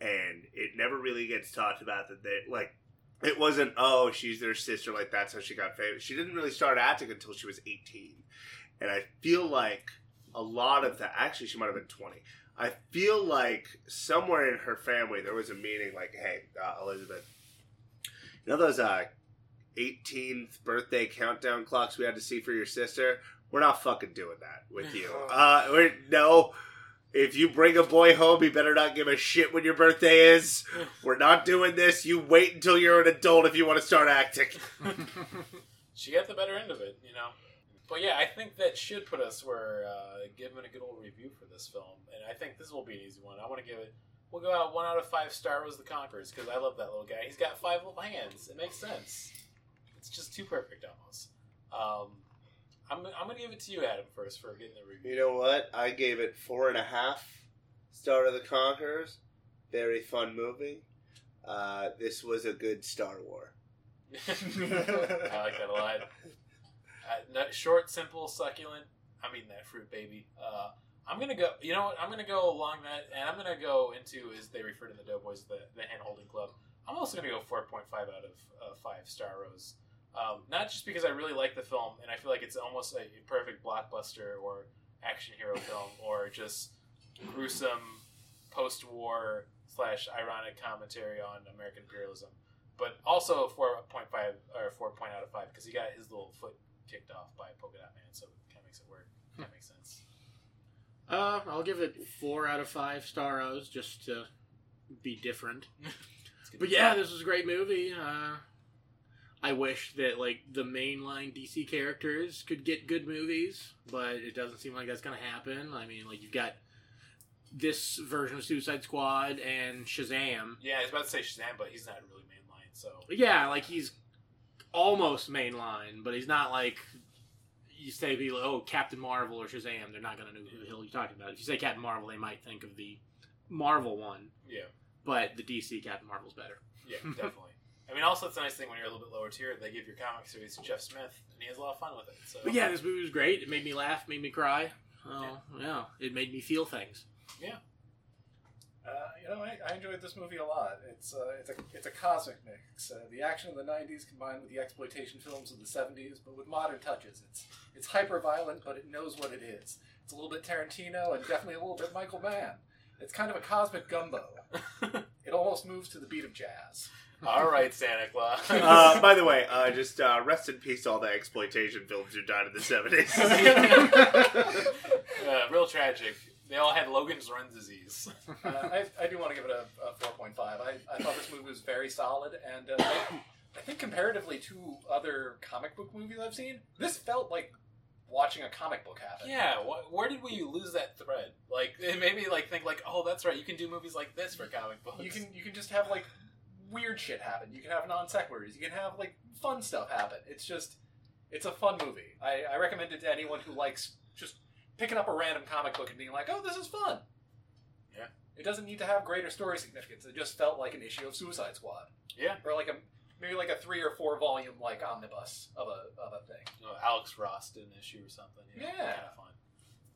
and it never really gets talked about that they like. It wasn't oh she's their sister like that's how she got famous. She didn't really start acting until she was eighteen, and I feel like a lot of that. Actually, she might have been twenty. I feel like somewhere in her family there was a meeting like, hey, uh, Elizabeth, you know those uh, 18th birthday countdown clocks we had to see for your sister? We're not fucking doing that with you. Uh, no. If you bring a boy home, you better not give a shit when your birthday is. We're not doing this. You wait until you're an adult if you want to start acting. she got the better end of it, you know. But yeah, I think that should put us where uh, giving a good old review for this film, and I think this will be an easy one. I want to give it. We'll go out one out of five Star the Conquerors because I love that little guy. He's got five little hands. It makes sense. It's just too perfect almost. Um, I'm, I'm gonna give it to you, Adam, first for getting the review. You know what? I gave it four and a half. Star of the Conquerors. Very fun movie. Uh, this was a good Star War. I like that a lot. Uh, short, simple, succulent. I mean that fruit baby. Uh, I'm gonna go. You know what? I'm gonna go along that, and I'm gonna go into as they refer to the Doughboys, the the hand holding club. I'm also gonna go 4.5 out of uh, five Star Rose. Um, not just because I really like the film, and I feel like it's almost a perfect blockbuster or action hero film, or just gruesome post-war slash ironic commentary on American imperialism but also four point five or four point out of five because he got his little foot kicked off by Polka Dot Man, so it kind of makes it work. That makes sense. Uh, I'll give it four out of five Star O's just to be different. But yeah, this was a great movie. Uh, I wish that like the mainline DC characters could get good movies, but it doesn't seem like that's gonna happen. I mean, like you've got this version of Suicide Squad and Shazam. yeah, I was about to say Shazam, but he's not really mainline, so Yeah, like he's almost mainline, but he's not like you say be like, oh Captain Marvel or Shazam. They're not gonna know who the hell you're talking about. If you say Captain Marvel, they might think of the Marvel one, yeah, but the DC Captain Marvel's better. yeah, definitely. I mean, also it's a nice thing when you're a little bit lower tier. They give your comic series to Jeff Smith, and he has a lot of fun with it. So But yeah, this movie was great. It made me laugh, made me cry. Oh, yeah. It made me feel things. Yeah, Uh, you know, I, I enjoyed this movie a lot. It's uh, it's a it's a cosmic mix uh, the action of the '90s combined with the exploitation films of the '70s, but with modern touches. It's it's hyper violent, but it knows what it is. It's a little bit Tarantino and definitely a little bit Michael Mann. It's kind of a cosmic gumbo. It almost moves to the beat of jazz. All right, Santa Claus. Uh, by the way, uh, just uh, rest in peace all the exploitation films who died in the seventies. Uh, real tragic. They all had Logan's Run disease. Uh, I, I do want to give it a, a 4.5. I, I thought this movie was very solid, and uh, I, I think comparatively to other comic book movies I've seen, this felt like watching a comic book happen. Yeah, wh- where did we lose that thread? Like, it made me like think like, oh, that's right. You can do movies like this for comic books. You can you can just have like weird shit happen. You can have non sequiturs. You can have like fun stuff happen. It's just it's a fun movie. I, I recommend it to anyone who likes just picking up a random comic book and being like, oh, this is fun. Yeah. It doesn't need to have greater story significance. It just felt like an issue of Suicide Squad. Yeah. Or like a maybe like a three or four volume like omnibus of a of a thing. You know, Alex Ross did an issue or something. You know, Yeah. kind of fun.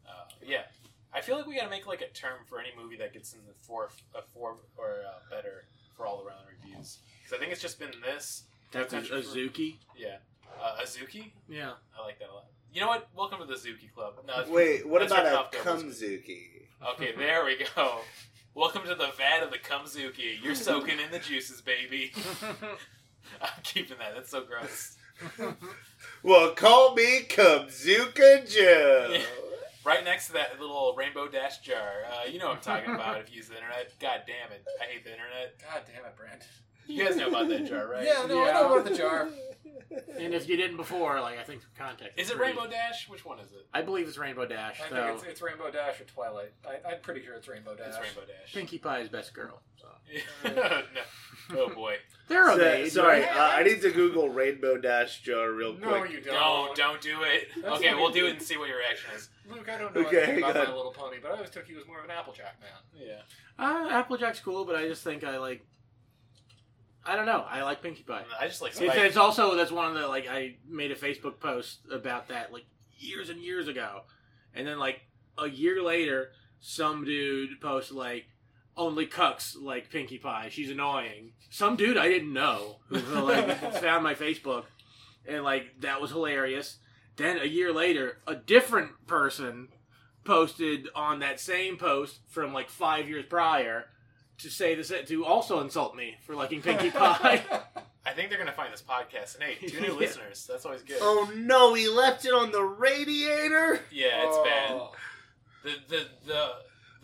Uh, yeah, I feel like we got to make like a term for any movie that gets in the four, a four or uh, better for all around reviews. Because I think it's just been this. That's a, Country for- Azuki. Yeah, uh, Azuki. Yeah. I like that a lot. You know what? Welcome to the Zuki Club. No, Wait, what about written a off Kumzuki? Okay, there we go. Welcome to the vat of the Kumzuki. You're soaking in the juices, baby. I'm keeping that. That's so gross. Well, call me Kumzuka Joe. Yeah. Right next to that little rainbow dash jar. Uh, you know what I'm talking about if you use the internet. God damn it. I hate the internet. God damn it, Brand. You guys know about that jar, right? Yeah, no, I Yeah. know about the jar. And if you didn't before, like I think some context. Is it pretty- Rainbow Dash? Which one is it? I believe it's Rainbow Dash. I So think it's, it's Rainbow Dash or Twilight. I, I'm pretty sure it's Rainbow Dash. It's Rainbow Dash. Pinkie Pie's best girl. So no. Oh boy. They're of age. sorry, right? uh, I need to Google Rainbow Dash Jar real No, quick. No, you don't. Don't, don't do it. That's okay, we'll do do. it and see what your reaction is. Luke, I don't know Okay, anything about good. My Little Pony, but I always took you as more of an Applejack man. Yeah. Uh, Applejack's cool, but I just think I like. I don't know. I like Pinkie Pie. I just like It's, it's also that's one of the like I made a Facebook post about that like years and years ago, and then like a year later, some dude posted like only cucks like Pinkie Pie. She's annoying. Some dude I didn't know who like found my Facebook, and like that was hilarious. Then a year later, a different person posted on that same post from like five years prior to say this to also insult me for liking Pinkie Pie. I think they're gonna find this podcast. And hey, two new Yeah. listeners. That's always good. Oh no, he left it on the radiator. Yeah, it's bad. Oh. The the the.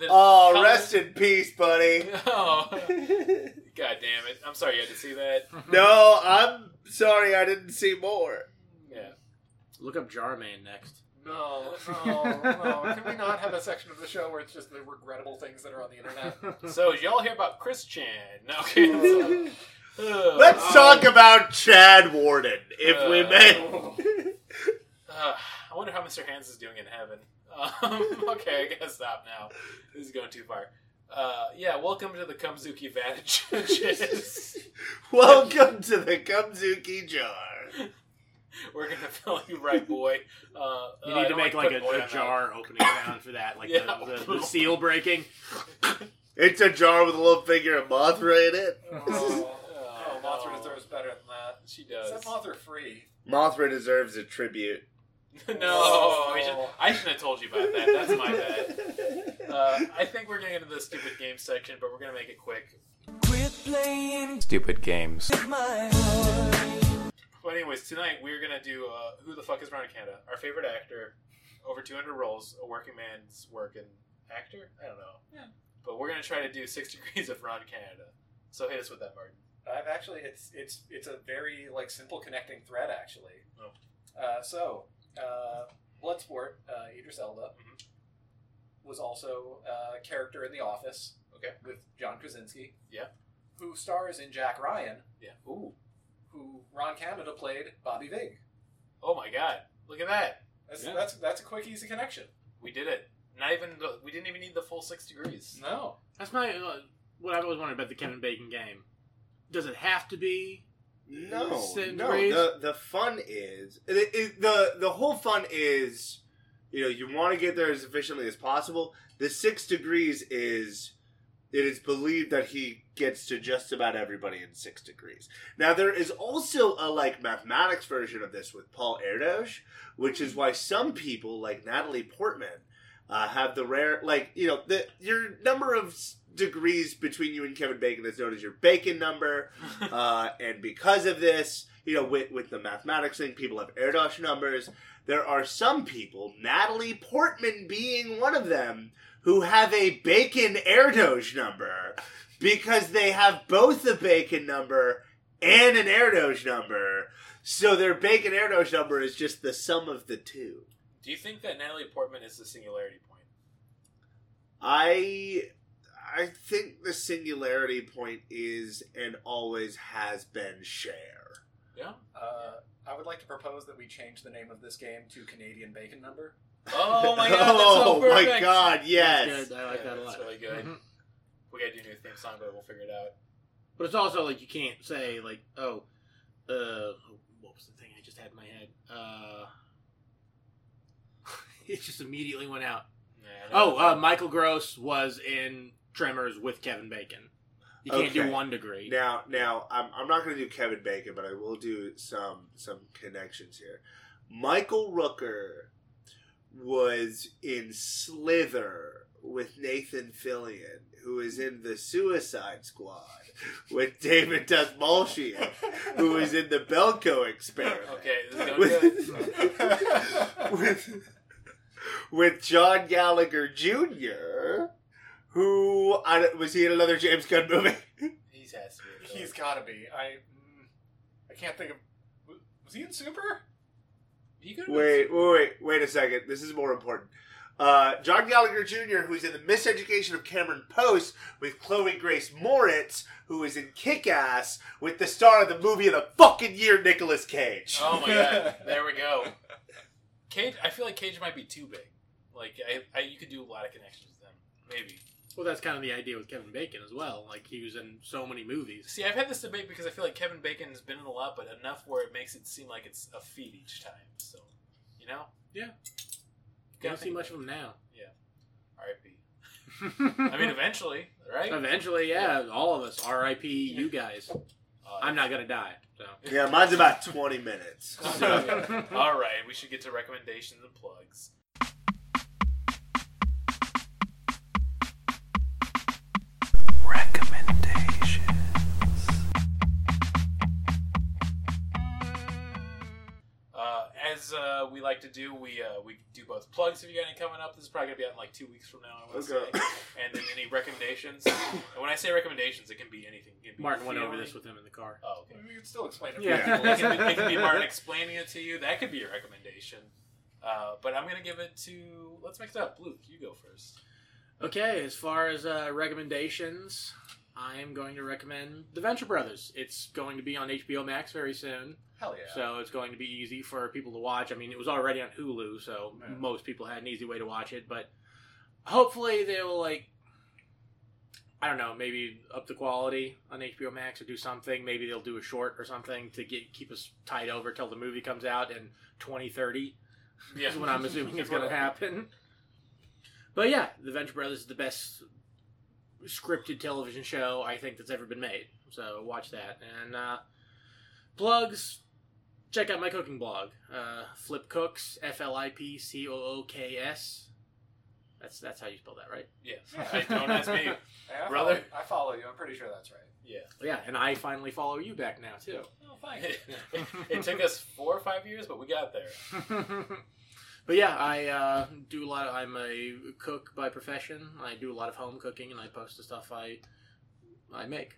The Oh, color- rest in peace, buddy. Oh, god damn it! I'm sorry you had to see that. no, I'm sorry I didn't see more. Yeah. Look up Jarman next. No, no, no. Can we not have a section of the show where it's just the regrettable things that are on the internet? So did y'all hear about Chris Chan? No, okay. Uh, Let's oh, talk about Chad Warden, if we Uh, may. uh, I wonder how Mr. Hands is doing in heaven. Um, okay, I gotta stop now. This is going too far. Uh, yeah, welcome to the Kumzuki Vantages. Welcome to the Kumzuki Jar. We're gonna fill you right, boy. Uh, You uh, need I to make like, putting a, a on jar opening sound for that, like Yeah. the, the, the seal breaking. It's a jar with a little figure of Mothra in it. Oh, oh, Mothra deserves better than that. She Set does. Mothra free. Mothra deserves a tribute. no, Oh. we should, I shouldn't have told you about that. That's my bad. Uh, I think we're getting into the stupid game section, but we're gonna make it quick. Quit playing Stupid games. with my heart. But anyways, tonight we're gonna do uh, Who the Fuck is Ron Canada? Our favorite actor, over 200 roles, a working man's work and actor. I don't know. Yeah. But we're gonna try to do six degrees of Ron Canada. So hit us with that, Martin. I've actually, it's it's it's a very like simple connecting thread actually. Oh. Uh, so, uh, Bloodsport, uh, Idris Elba Mhm. was also a character in The Office. Okay. With John Krasinski. Yeah. Who stars in Jack Ryan, Yeah. Ooh. who Ron Canada played Bobby Vig. Oh my God! Look at that. That's Yeah. that's that's a quick, easy connection. We did it. Not even. The, we didn't even need the full six degrees. No. That's my uh, what I've always wondered about the Kevin Bacon game. Does it have to be? No, no. The the fun is it, it, the the whole fun is, you know, you want to get there as efficiently as possible. The six degrees is it is believed that he gets to just about everybody in six degrees. Now there is also a like mathematics version of this with Paul Erdos, which is why some people like Natalie Portman uh, have the rare like you know the your number of s- degrees between you and Kevin Bacon is known as your Bacon number, uh, and because of this, you know with with the mathematics thing, people have Erdos numbers. There are some people, Natalie Portman being one of them, who have a Bacon Erdos number because they have both a Bacon number and an Erdos number. So their Bacon Erdos number is just the sum of the two. Do you think that Natalie Portman is the singularity point? I I think the singularity point is and always has been Cher. Yeah. Uh, I would like to propose that we change the name of this game to Canadian Bacon Number. Oh my god, that's so oh my god, yes. That's good. I like that a That's lot. really good. Mhm. We gotta do a new theme song, but we'll figure it out. But it's also like you can't say like, oh, uh, what was the thing I just had in my head? Uh, it just immediately went out. Yeah, Oh, uh, Michael Gross was in Tremors with Kevin Bacon. You can't do one degree. Now, now I'm, I'm not going to do Kevin Bacon, but I will do some some connections here. Michael Rooker was in Slither with Nathan Fillion, who is in the Suicide Squad with David Dastmalchian, who is in the Belko Experiment. Okay, this is going good. with, with, with John Gallagher Jr., who I, don't- was he in another James Gunn movie? He's has to be. He's got to be. I mm, I can't think of. Was he in Super? He could Wait, wait, wait, wait a second. This is more important. Uh, John Gallagher Jr., who's in the Miseducation of Cameron Post with Chloe Grace Moretz, who is in Kick Ass with the star of the movie of the fucking year, Nicolas Cage. Oh my god, there we go. Cage, I feel like Cage might be too big. Like, I, I you could do a lot of connections with them. Maybe. Well, that's kind of the idea with Kevin Bacon as well. Like he was in so many movies. See, I've had this debate because I feel like Kevin Bacon's been in a lot, but enough where it makes it seem like it's a feat each time. So, you know? Yeah. Gotta Don't see much of him now. Yeah. R.I.P. I mean, eventually, right? Eventually, yeah, all of us. R.I.P. You guys. Uh, I'm not gonna die. So. Yeah, mine's about 20 minutes. All right, we should get to recommendations and plugs. As uh, we like to do, we uh, we do both plugs. If you got any coming up, this is probably gonna be out in like two weeks from now. I want to Okay. say, and then any recommendations. and when I say recommendations, it can be anything. It can be Martin went over this with him in the car. Oh, okay. We can still explain it. Yeah. for people. it, can be, it can be Martin explaining it to you. That could be a recommendation. Uh, but I'm gonna give it to. Let's mix it up. Luke, you go first. Okay, as far as uh, recommendations, I am going to recommend The Venture Brothers. It's going to be on HBO Max very soon, Hell yeah. so it's going to be easy for people to watch. I mean, it was already on Hulu, so Yeah. most people had an easy way to watch it. But hopefully, they will like. I don't know, maybe up the quality on HBO Max or do something. Maybe they'll do a short or something to get keep us tied over till the movie comes out in 2030 Yeah. is what I'm assuming is going to happen. But yeah, The Venture Brothers is the best scripted television show I think that's ever been made. So watch that. And uh, plugs, check out my cooking blog, uh, Flip Cooks, F L I P C O O K S. That's that's how you spell that, right? Yeah. I don't ask me. Hey, I Brother. Follow, I follow you. I'm pretty sure that's right. Yeah. Yeah, and I finally follow you back now too. Oh, thank you. it, it took us four or five years, but we got there. but yeah, I uh, do a lot. Of, I'm a cook by profession. I do a lot of home cooking, and I post the stuff I I make.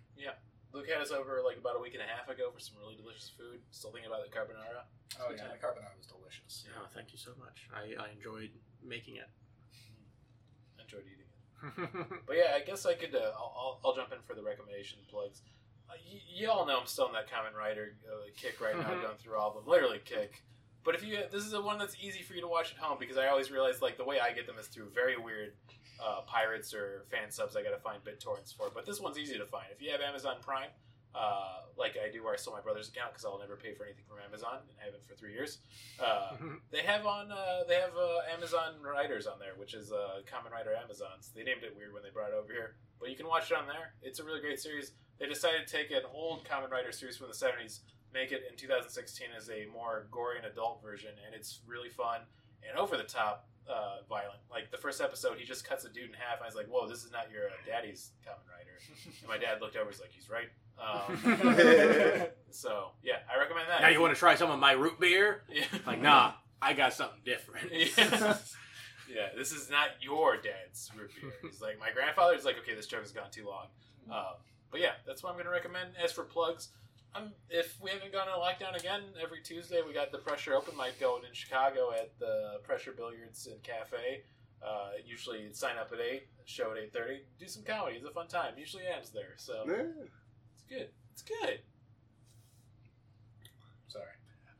Luke had us over like about a week and a half ago for some really delicious food. Still thinking about the carbonara. Oh yeah, the carbonara was delicious. Oh, thank you so much. I, I enjoyed making it. Enjoyed eating it. But yeah, I guess I could. Uh, I'll, I'll, I'll jump in for the recommendation plugs. Uh, y- you all know I'm still in that Kamen Rider uh, kick right now, going through all of them. Literally kick. But if you, this is the one that's easy for you to watch at home because I always realize like the way I get them is through very weird uh, pirates or fan subs. I got to find BitTorrents for. But this one's easy to find if you have Amazon Prime. Uh, like I do, where I stole my brother's account because I'll never pay for anything from Amazon and I haven't for three years. Uh, they have on uh, they have uh, Amazon Riders on there, which is uh, Kamen Rider Amazons. They named it weird when they brought it over here, but you can watch it on there. It's a really great series. They decided to take an old Kamen Rider series from the 70s, make it in 2016 as a more gory and adult version, and it's really fun and over the top uh, violent. Like the first episode, he just cuts a dude in half, and I was like, "Whoa, this is not your uh, daddy's Kamen Rider." and my dad looked over, he's like, "He's right." Um, so yeah, I recommend that. Now you want to try some of my root beer? Yeah. Like, nah, I got something different. Yeah. yeah, this is not your dad's root beer. He's like, my grandfather's like, okay, this joke has gone too long. Um, but yeah, that's what I'm going to recommend. As for plugs, um, if we haven't gone on lockdown again, every Tuesday we got the Pressure Open mic going in Chicago at the Pressure Billiards and Cafe. Uh, usually sign up at 8, show at 8.30. Do some comedy. It's a fun time. Usually ends there. So Yeah. it's good. It's good. Sorry.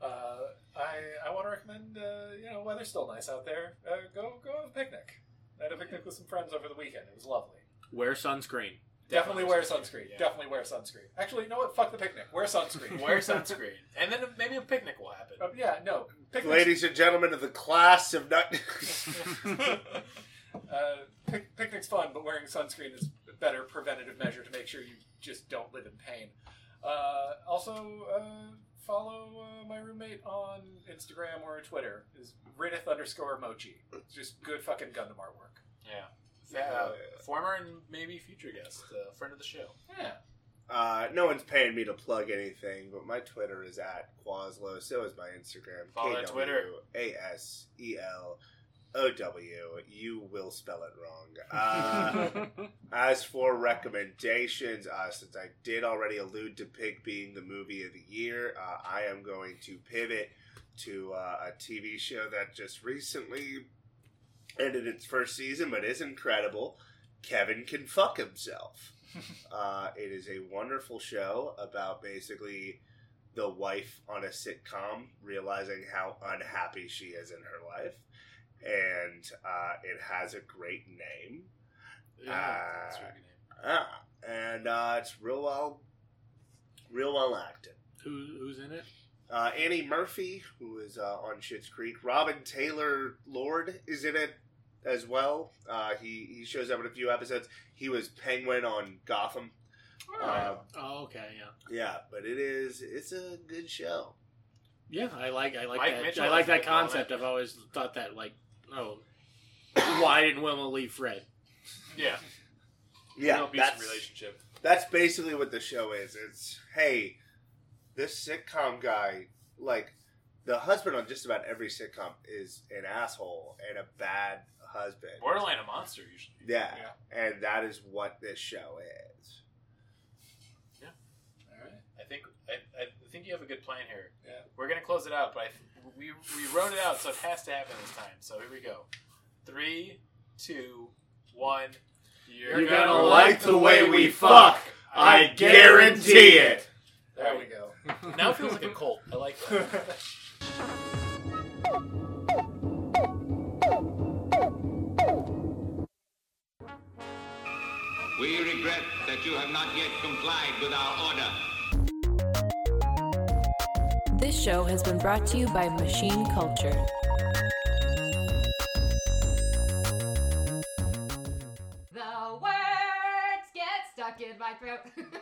Uh, I I want to recommend. Uh, you know, weather's still nice out there. Uh, go go have a picnic. I had a picnic with some friends over the weekend. It was lovely. Wear sunscreen. Definitely, wear sunscreen. Yeah. Definitely wear sunscreen. Actually, you know what? Fuck the picnic. Wear sunscreen. Wear sunscreen. and then maybe a picnic will happen. Uh, yeah, no. Picnics, Ladies and gentlemen of the class of not. uh, pic- picnic's fun, but wearing sunscreen is a better preventative measure to make sure you just don't live in pain. Uh, also, uh, follow uh, my roommate on Instagram or Twitter is Ridith underscore Mochi. It's just good fucking Gundam artwork. Yeah. Uh, former and maybe future guest, uh, friend of the show. Yeah. Uh, no one's paying me to plug anything, but my Twitter is at Quaslow. So is my Instagram. Follow that Twitter. A S E L O W. You will spell it wrong. Uh, as for recommendations, uh, since I did already allude to Pig being the movie of the year, uh, I am going to pivot to uh, a TV show that just recently ended its first season, but is incredible. Kevin can fuck himself. uh, it is a wonderful show about basically the wife on a sitcom realizing how unhappy she is in her life, and uh, it has a great name. that's a really good name. Ah, and uh, it's real well, real well acted. Who, who's in it? Uh, Annie Murphy, who is uh, on Schitt's Creek. Robin Taylor Lord is in it as well. Uh, he he shows up in a few episodes. He was Penguin on Gotham. Uh, Oh, okay, yeah. yeah, but it is it's a good show. Yeah, I like I like Mike that. Mitchell I like that concept. it. I've always thought that like, oh, why didn't Wilma leave Fred? Yeah. Yeah, no that's relationship. that's basically what the show is. It's hey, this sitcom guy, like the husband on just about every sitcom is an asshole and a bad husband. Borderline a monster usually. Yeah, and that is what this show is. Yeah. All right. I think I, I think you have a good plan here. Yeah. We're gonna close it out, but I, we we wrote it out, so it has to happen this time. So here we go. Three, two, one. You're, You're gonna like the way we fuck. I guarantee it. There we go. Now it feels like a cult. I like that. We regret that you have not yet complied with our order. This show has been brought to you by Machine Culture. The words get stuck in my throat.